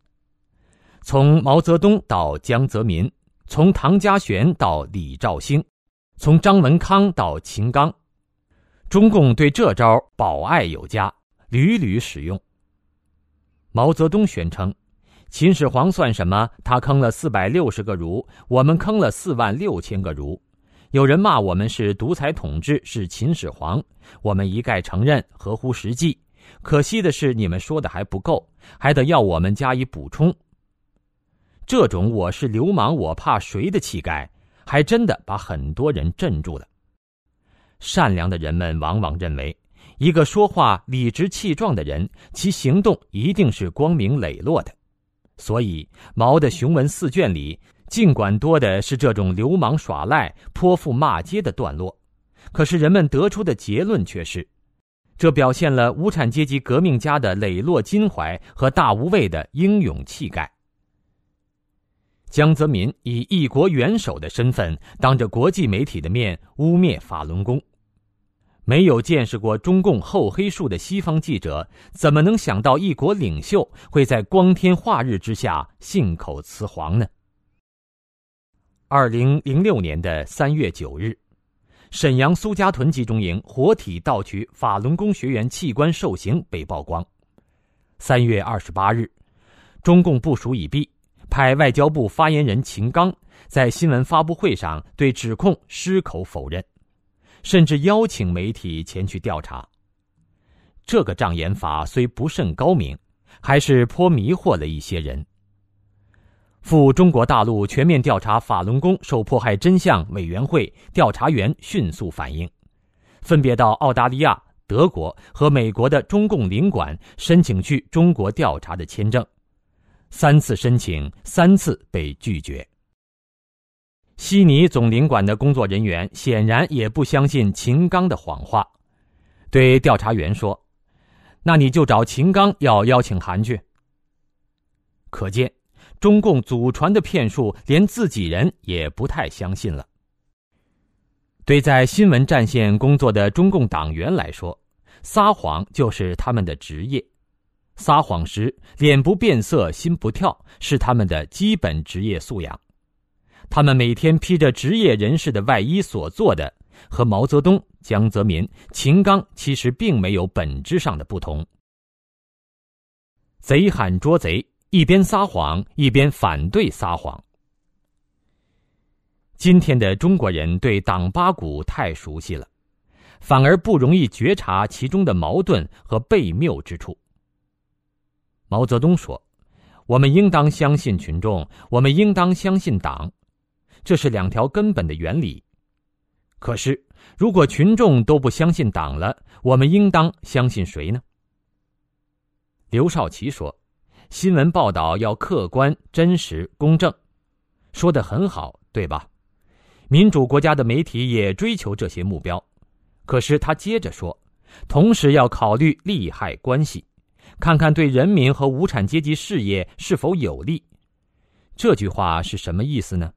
从毛泽东到江泽民。从唐家璇到李兆兴，从张文康到秦刚，中共对这招保爱有加，屡屡使用。毛泽东宣称：“秦始皇算什么？他坑了四百六十个儒，我们坑了四万六千个儒。有人骂我们是独裁统治，是秦始皇，我们一概承认，合乎实际。可惜的是，你们说的还不够，还得要我们加以补充。”这种“我是流氓，我怕谁”的气概，还真的把很多人镇住了。善良的人们往往认为，一个说话理直气壮的人，其行动一定是光明磊落的。所以，毛的雄文四卷里，尽管多的是这种流氓耍赖、泼妇骂街的段落，可是人们得出的结论却是：这表现了无产阶级革命家的磊落襟怀和大无畏的英勇气概。江泽民以一国元首的身份，当着国际媒体的面污蔑法轮功。没有见识过中共厚黑术的西方记者，怎么能想到一国领袖会在光天化日之下信口雌黄呢？二零零六年的三月九日，沈阳苏家屯集中营活体盗取法轮功学员器官受刑被曝光。三月二十八日，中共部署已毕。派外交部发言人秦刚在新闻发布会上对指控矢口否认，甚至邀请媒体前去调查。这个障眼法虽不甚高明，还是颇迷惑了一些人。赴中国大陆全面调查法轮功受迫害真相委员会调查员迅速反应，分别到澳大利亚、德国和美国的中共领馆申请去中国调查的签证。三次申请，三次被拒绝。悉尼总领馆的工作人员显然也不相信秦刚的谎话，对调查员说：“那你就找秦刚要邀请函去。可见，中共祖传的骗术，连自己人也不太相信了。对在新闻战线工作的中共党员来说，撒谎就是他们的职业，撒谎时脸不变色心不跳是他们的基本职业素养。他们每天披着职业人士的外衣所做的，和毛泽东、江泽民、秦刚其实并没有本质上的不同。贼喊捉贼，一边撒谎一边反对撒谎。今天的中国人对党八股太熟悉了，反而不容易觉察其中的矛盾和悖谬之处。毛泽东说：“我们应当相信群众，我们应当相信党，这是两条根本的原理。可是，如果群众都不相信党了，我们应当相信谁呢？”刘少奇说：“新闻报道要客观、真实、公正，说的很好，对吧？”民主国家的媒体也追求这些目标，可是他接着说，同时要考虑利害关系，看看对人民和无产阶级事业是否有利。这句话是什么意思呢？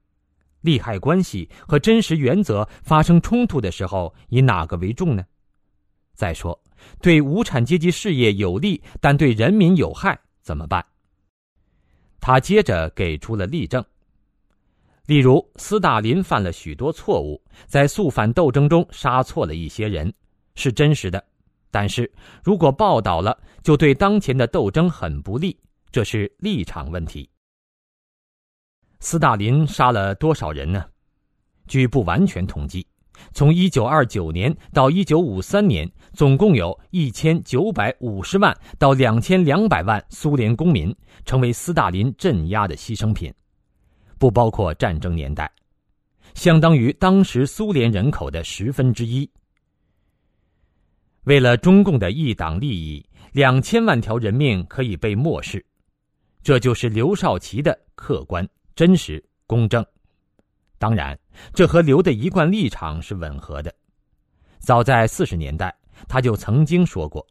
利害关系和真实原则发生冲突的时候，以哪个为重呢？再说，对无产阶级事业有利，但对人民有害怎么办？他接着给出了例证。例如，斯大林犯了许多错误，在肃反斗争中杀错了一些人，是真实的。但是如果报道了，就对当前的斗争很不利，这是立场问题。斯大林杀了多少人呢？据不完全统计，从1929年到1953年，总共有一千九百五十万到两千两百万苏联公民成为斯大林镇压的牺牲品。不包括战争年代，相当于当时苏联人口的十分之一。为了中共的一党利益，两千万条人命可以被漠视，这就是刘少奇的客观、真实、公正。当然，这和刘的一贯立场是吻合的。早在四十年代，他就曾经说过：“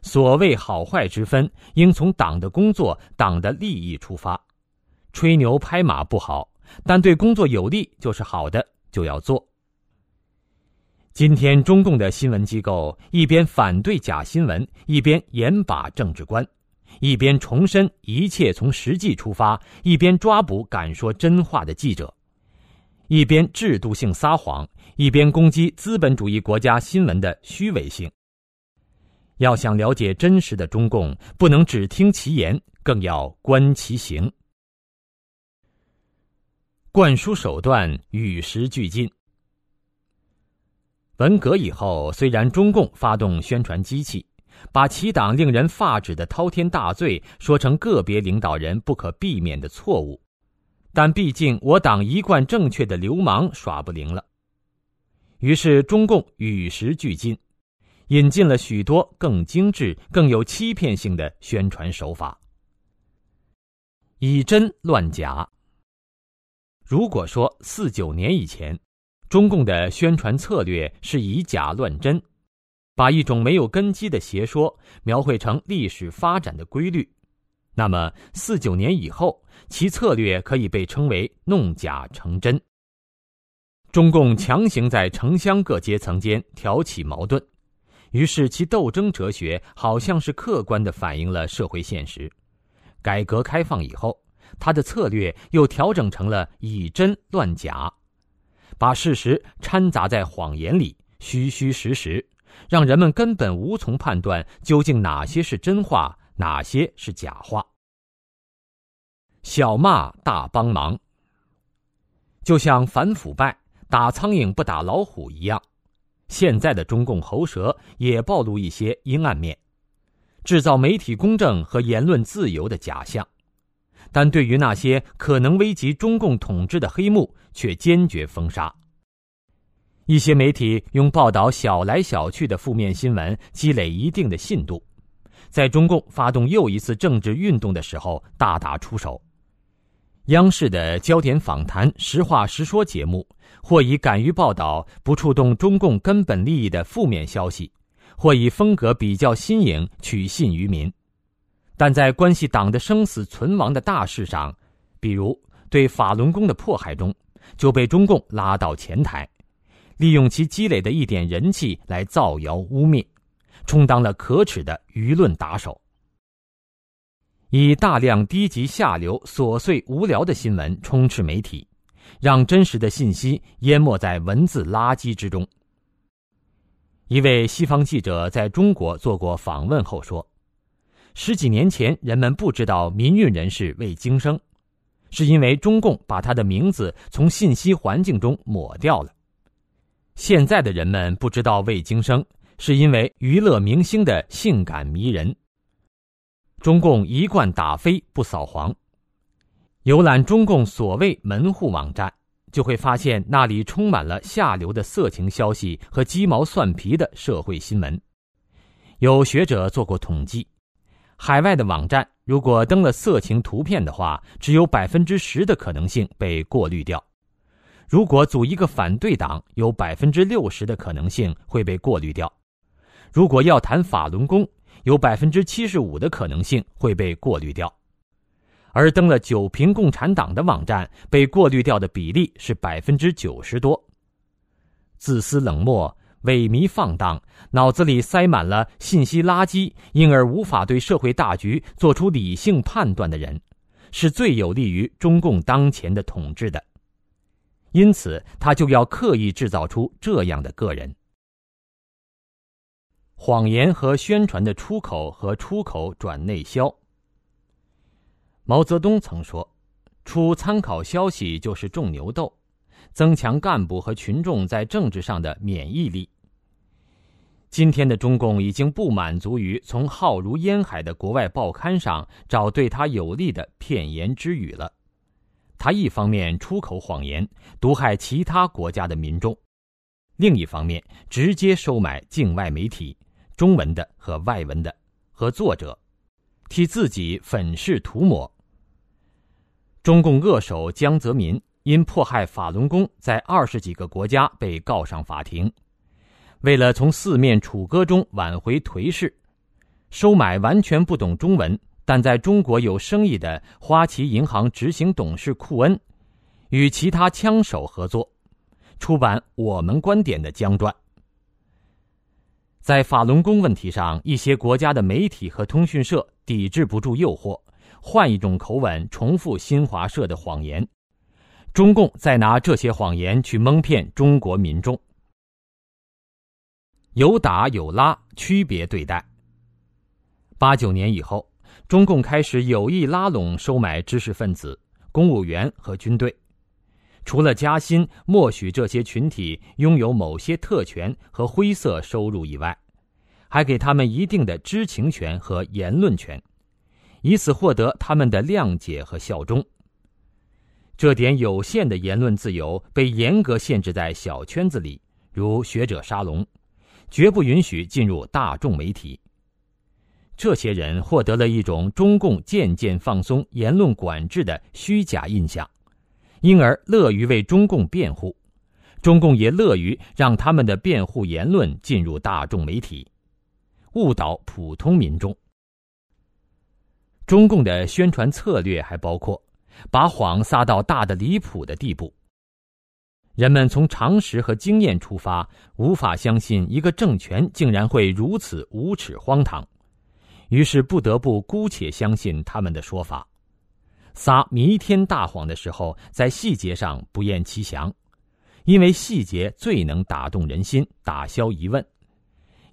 所谓好坏之分，应从党的工作、党的利益出发。”吹牛拍马不好，但对工作有利就是好的，就要做。今天中共的新闻机构一边反对假新闻，一边严把政治关，一边重申一切从实际出发，一边抓捕敢说真话的记者，一边制度性撒谎，一边攻击资本主义国家新闻的虚伪性。要想了解真实的中共，不能只听其言，更要观其行。灌输手段与时俱进。文革以后，虽然中共发动宣传机器，把其党令人发指的滔天大罪说成个别领导人不可避免的错误，但毕竟我党一贯正确的流氓耍不灵了。于是，中共与时俱进，引进了许多更精致、更有欺骗性的宣传手法，以真乱假。如果说四九年以前，中共的宣传策略是以假乱真，把一种没有根基的邪说描绘成历史发展的规律，那么四九年以后，其策略可以被称为弄假成真。中共强行在城乡各阶层间挑起矛盾，于是其斗争哲学好像是客观地反映了社会现实。改革开放以后。他的策略又调整成了以真乱假，把事实掺杂在谎言里，虚虚实实，让人们根本无从判断究竟哪些是真话，哪些是假话。小骂大帮忙，就像反腐败打苍蝇不打老虎一样，现在的中共喉舌也暴露一些阴暗面，制造媒体公正和言论自由的假象。但对于那些可能危及中共统治的黑幕，却坚决封杀。一些媒体用报道小来小去的负面新闻积累一定的信度，在中共发动又一次政治运动的时候大打出手。央视的焦点访谈、实话实说节目，或以敢于报道不触动中共根本利益的负面消息，或以风格比较新颖取信于民，但在关系党的生死存亡的大事上，比如对法轮功的迫害中，就被中共拉到前台，利用其积累的一点人气来造谣污蔑，充当了可耻的舆论打手，以大量低级下流、琐碎无聊的新闻充斥媒体。让真实的信息淹没在文字垃圾之中。一位西方记者在中国做过访问后说：“十几年前，人们不知道民运人士魏京生，是因为中共把他的名字从信息环境中抹掉了。现在的人们不知道魏京生，是因为娱乐明星的性感迷人。中共一贯打非不扫黄。”游览中共所谓门户网站，就会发现那里充满了下流的色情消息和鸡毛蒜皮的社会新闻。有学者做过统计，海外的网站如果登了色情图片的话，只有百分之十的可能性被过滤掉；如果组一个反对党，有百分之六十的可能性会被过滤掉；如果要谈法轮功，有百分之七十五的可能性会被过滤掉。而登了九瓶共产党的网站，被过滤掉的比例是百分之九十多。自私冷漠、萎靡放荡，脑子里塞满了信息垃圾，因而无法对社会大局做出理性判断的人，是最有利于中共当前的统治的。因此，他就要刻意制造出这样的个人。谎言和宣传的出口和出口转内销。毛泽东曾说：“出参考消息就是种牛痘，增强干部和群众在政治上的免疫力。”今天的中共已经不满足于从浩如烟海的国外报刊上找对他有利的片言之语了。他一方面出口谎言，毒害其他国家的民众；另一方面直接收买境外媒体，中文的和外文的和作者，替自己粉饰涂抹。中共恶手江泽民因迫害法轮功，在二十几个国家被告上法庭。为了从四面楚歌中挽回颓势，收买完全不懂中文但在中国有生意的花旗银行执行董事库恩，与其他枪手合作，出版《我们观点》的江传。在法轮功问题上，一些国家的媒体和通讯社抵制不住诱惑。换一种口吻重复新华社的谎言，中共再拿这些谎言去蒙骗中国民众，有打有拉，区别对待。八九年以后，中共开始有意拉拢收买知识分子、公务员和军队，除了加薪、默许这些群体拥有某些特权和灰色收入以外，还给他们一定的知情权和言论权。以此获得他们的谅解和效忠。这点有限的言论自由被严格限制在小圈子里，如学者沙龙，绝不允许进入大众媒体。这些人获得了一种中共渐渐放松言论管制的虚假印象，因而乐于为中共辩护，中共也乐于让他们的辩护言论进入大众媒体，误导普通民众。中共的宣传策略还包括，把谎撒到大的离谱的地步。人们从常识和经验出发，无法相信一个政权竟然会如此无耻荒唐，于是不得不姑且相信他们的说法。撒弥天大谎的时候，在细节上不厌其详，因为细节最能打动人心，打消疑问。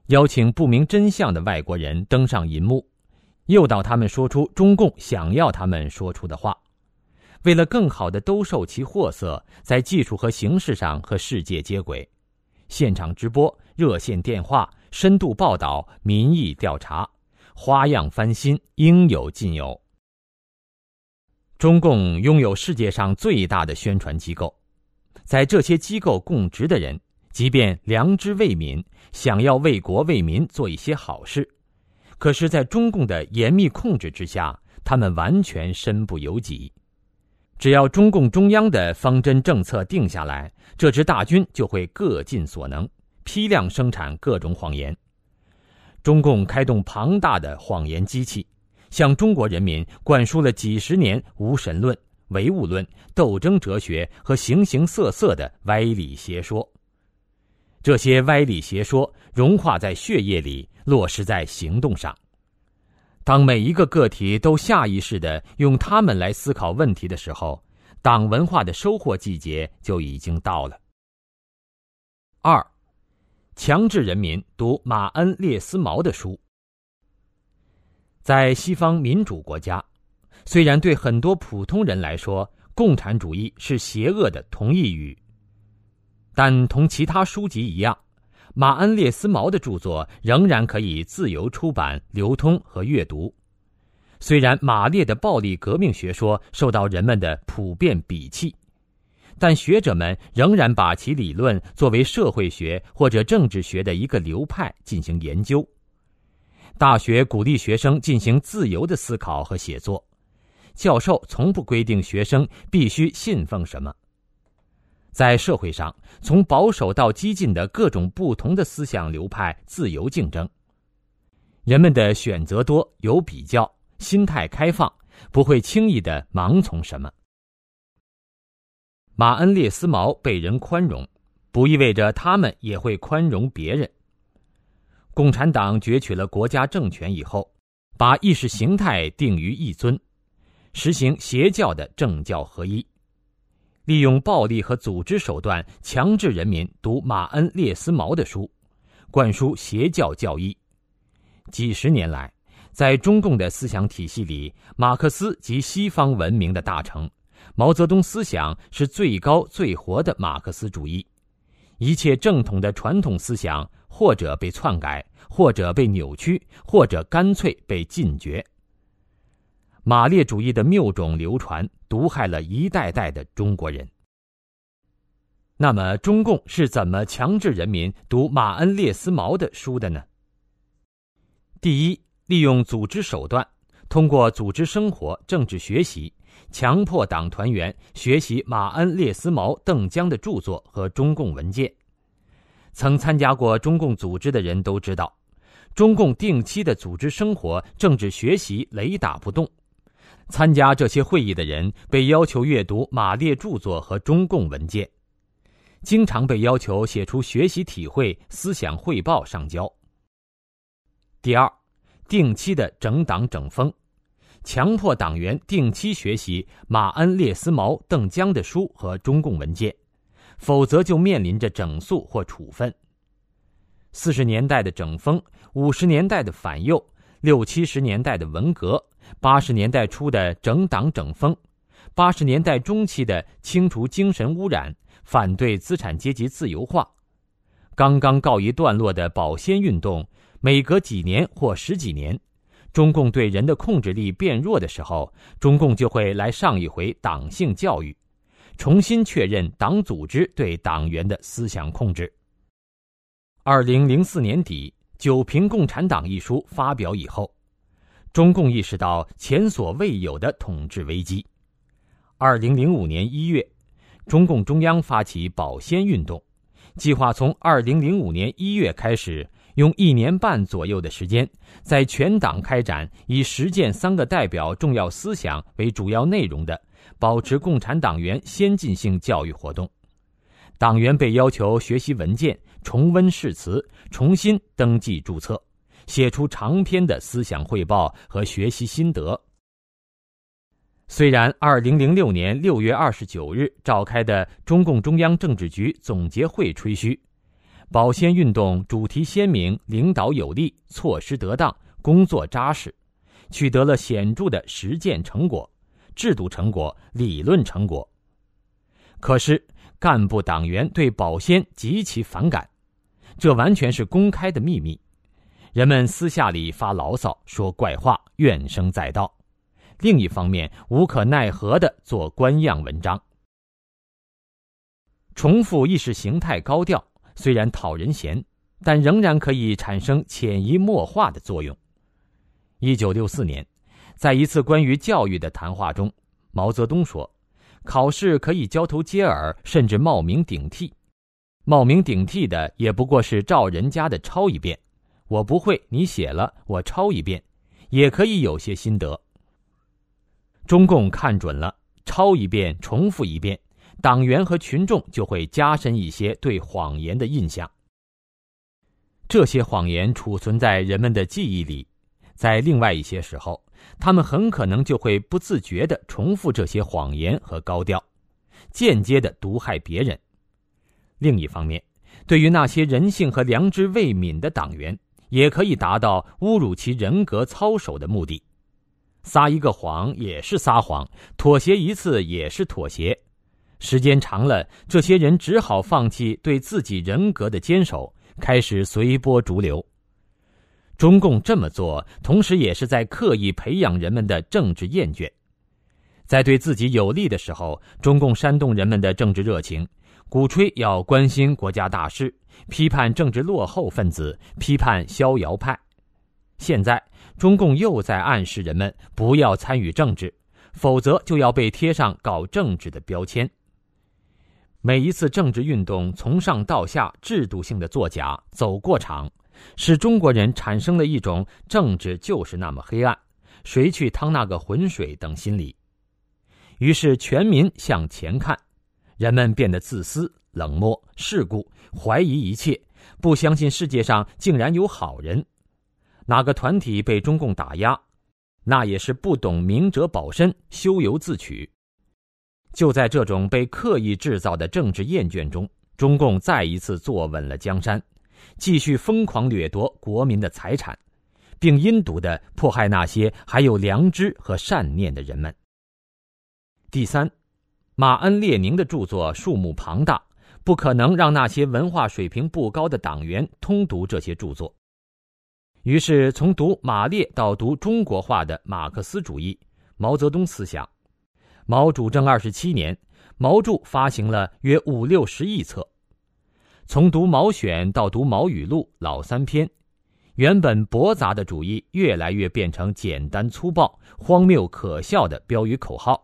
邀请不明真相的外国人登上银幕。诱导他们说出中共想要他们说出的话，为了更好的兜售其货色，在技术和形式上和世界接轨，现场直播、热线电话、深度报道、民意调查，花样翻新，应有尽有。中共拥有世界上最大的宣传机构，在这些机构供职的人，即便良知未泯，想要为国为民做一些好事。可是，在中共的严密控制之下，他们完全身不由己。只要中共中央的方针政策定下来，这支大军就会各尽所能，批量生产各种谎言。中共开动庞大的谎言机器，向中国人民灌输了几十年无神论、唯物论、斗争哲学和形形色色的歪理邪说。这些歪理邪说融化在血液里，落实在行动上。当每一个个体都下意识的用他们来思考问题的时候，党文化的收获季节就已经到了。二。强制人民读马恩列斯毛的书。在西方民主国家，虽然对很多普通人来说，共产主义是邪恶的同义语，但同其他书籍一样，马恩列斯毛的著作仍然可以自由出版、流通和阅读。虽然马列的暴力革命学说受到人们的普遍鄙弃。但学者们仍然把其理论作为社会学或者政治学的一个流派进行研究。大学鼓励学生进行自由的思考和写作，教授从不规定学生必须信奉什么。在社会上，从保守到激进的各种不同的思想流派自由竞争，人们的选择多，有比较，心态开放，不会轻易的盲从什么。马恩列斯毛被人宽容，不意味着他们也会宽容别人。共产党攫取了国家政权以后，把意识形态定于一尊，实行邪教的政教合一，利用暴力和组织手段强制人民读马恩列斯毛的书，灌输邪教教义。几十年来，在中共的思想体系里，马克思及西方文明的大成。毛泽东思想是最高最活的马克思主义，一切正统的传统思想或者被篡改，或者被扭曲，或者干脆被禁绝。马列主义的谬种流传，毒害了一代代的中国人。那么，中共是怎么强制人民读马恩列斯毛的书的呢？第一，利用组织手段，通过组织生活、政治学习。强迫党团员学习马恩列斯毛、邓江的著作和中共文件。曾参加过中共组织的人都知道，中共定期的组织生活、政治学习雷打不动。参加这些会议的人被要求阅读马列著作和中共文件，经常被要求写出学习体会、思想汇报上交。第二，定期的整党整风。强迫党员定期学习马恩列斯毛、邓江的书和中共文件，否则就面临着整肃或处分。四十年代的整风，五十年代的反右，六七十年代的文革，八十年代初的整党整风，八十年代中期的清除精神污染、反对资产阶级自由化，刚刚告一段落的保鲜运动，每隔几年或十几年。中共对人的控制力变弱的时候，中共就会来上一回党性教育，重新确认党组织对党员的思想控制。二零零四年底，《九评共产党》一书发表以后，中共意识到前所未有的统治危机。二零零五年一月，中共中央发起保鲜运动，计划从二零零五年一月开始。用一年半左右的时间，在全党开展以实践三个代表重要思想为主要内容的保持共产党员先进性教育活动。党员被要求学习文件、重温誓词、重新登记注册、写出长篇的思想汇报和学习心得。虽然二零零六年六月二十九日召开的中共中央政治局总结会吹嘘。保鲜运动主题鲜明，领导有力，措施得当，工作扎实，取得了显著的实践成果、制度成果、理论成果。可是，干部党员对保鲜极其反感，这完全是公开的秘密。人们私下里发牢骚、说怪话，怨声载道；另一方面，无可奈何的做官样文章，重复意识形态高调。虽然讨人嫌，但仍然可以产生潜移默化的作用。一九六四年，在一次关于教育的谈话中，毛泽东说：“考试可以交头接耳，甚至冒名顶替。冒名顶替的也不过是照人家的抄一遍，我不会，你写了，我抄一遍，也可以有些心得。中共看准了，抄一遍，重复一遍，党员和群众就会加深一些对谎言的印象。这些谎言储存在人们的记忆里，在另外一些时候，他们很可能就会不自觉地重复这些谎言和高调，间接地毒害别人。另一方面，对于那些人性和良知未泯的党员，也可以达到侮辱其人格操守的目的。撒一个谎也是撒谎，妥协一次也是妥协。时间长了，这些人只好放弃对自己人格的坚守。开始随波逐流。中共这么做，同时也是在刻意培养人们的政治厌倦。在对自己有利的时候，中共煽动人们的政治热情，鼓吹要关心国家大事，批判政治落后分子，批判逍遥派。现在，中共又在暗示人们不要参与政治，否则就要被贴上搞政治的标签。每一次政治运动从上到下制度性的作假走过场，使中国人产生了一种政治就是那么黑暗，谁去趟那个浑水等心理。于是全民向前看，人们变得自私、冷漠、世故，怀疑一切，不相信世界上竟然有好人。哪个团体被中共打压，那也是不懂明哲保身、咎由自取。就在这种被刻意制造的政治厌倦中，中共再一次坐稳了江山，继续疯狂掠夺国民的财产，并阴毒的迫害那些还有良知和善念的人们。第三，马恩列宁的著作数目庞大，不可能让那些文化水平不高的党员通读这些著作。于是，从读马列到读中国化的马克思主义、毛泽东思想。毛主政二十七年，毛著发行了约五六十亿册。从读《毛选》到读《毛语录》老三篇，原本驳杂的主义越来越变成简单粗暴、荒谬可笑的标语口号。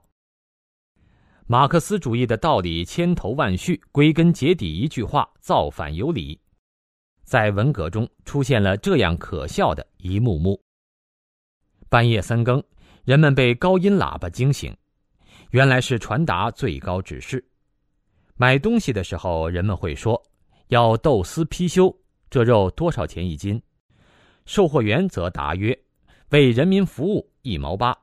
马克思主义的道理千头万绪，归根结底一句话：造反有理。在文革中出现了这样可笑的一幕幕：半夜三更，人们被高音喇叭惊醒。原来是传达最高指示。买东西的时候，人们会说：“要豆丝貔貅，这肉多少钱一斤？”售货员则答曰：“为人民服务，一毛八。”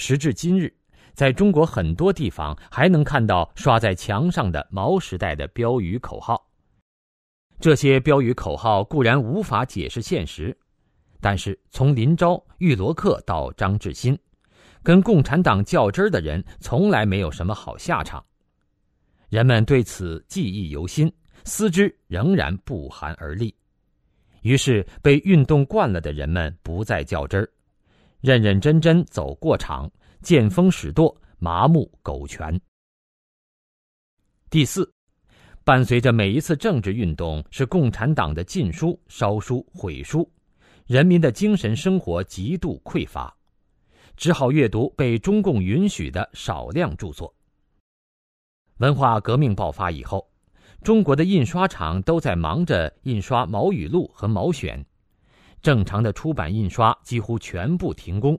时至今日，在中国很多地方还能看到刷在墙上的毛时代的标语口号。这些标语口号固然无法解释现实，但是从林昭、玉罗克到张志新。跟共产党较真儿的人从来没有什么好下场，人们对此记忆犹新，思之仍然不寒而栗。于是，被运动惯了的人们不再较真儿，认认真真走过场，见风使舵，麻木苟全。第四，伴随着每一次政治运动是共产党的禁书、烧书、毁书，人民的精神生活极度匮乏。只好阅读被中共允许的少量著作。文化革命爆发以后，中国的印刷厂都在忙着印刷《毛语录》和《毛选》，正常的出版印刷几乎全部停工。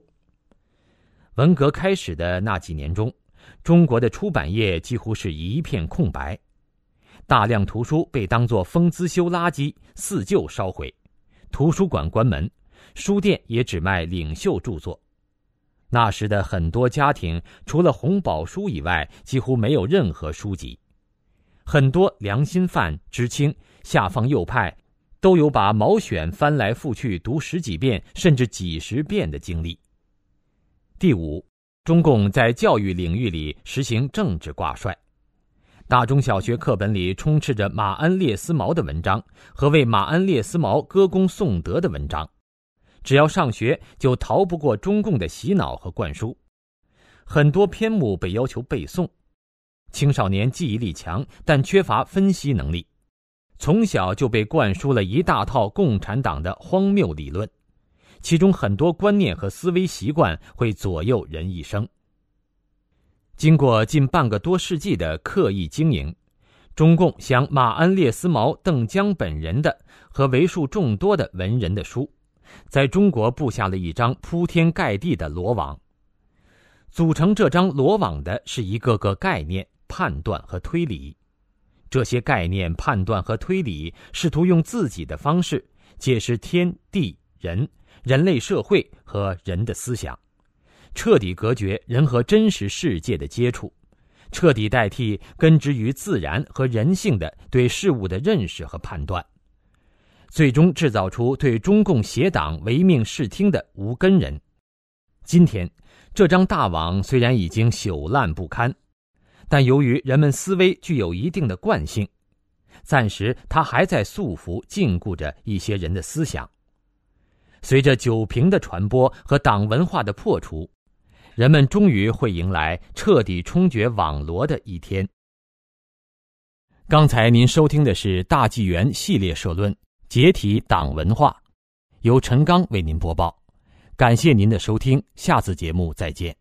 文革开始的那几年中，中国的出版业几乎是一片空白，大量图书被当作封资修垃圾四旧烧毁，图书馆关门，书店也只卖领袖著作。那时的很多家庭，除了红宝书以外，几乎没有任何书籍。很多良心犯、知青、下放右派，都有把《毛选》翻来覆去读十几遍甚至几十遍的经历。第五，中共在教育领域里实行政治挂帅，大中小学课本里充斥着马恩列斯毛的文章和为马恩列斯毛歌功颂德的文章。只要上学，就逃不过中共的洗脑和灌输。很多篇目被要求背诵，青少年记忆力强，但缺乏分析能力，从小就被灌输了一大套共产党的荒谬理论，其中很多观念和思维习惯会左右人一生。经过近半个多世纪的刻意经营，中共想马恩列斯毛、邓江本人的和为数众多的文人的书，在中国布下了一张铺天盖地的罗网。组成这张罗网的是一个个概念、判断和推理。这些概念、判断和推理试图用自己的方式解释天地人、人类社会和人的思想，彻底隔绝人和真实世界的接触。彻底代替根植于自然和人性的对事物的认识和判断，最终制造出对中共邪党唯命是听的无根人。今天，这张大网虽然已经朽烂不堪，但由于人们思维具有一定的惯性，暂时它还在束缚禁锢着一些人的思想。随着酒瓶的传播和党文化的破除。人们终于会迎来彻底冲决网罗的一天。刚才您收听的是大纪元系列社论《解体党文化》，由陈刚为您播报。感谢您的收听，下次节目再见。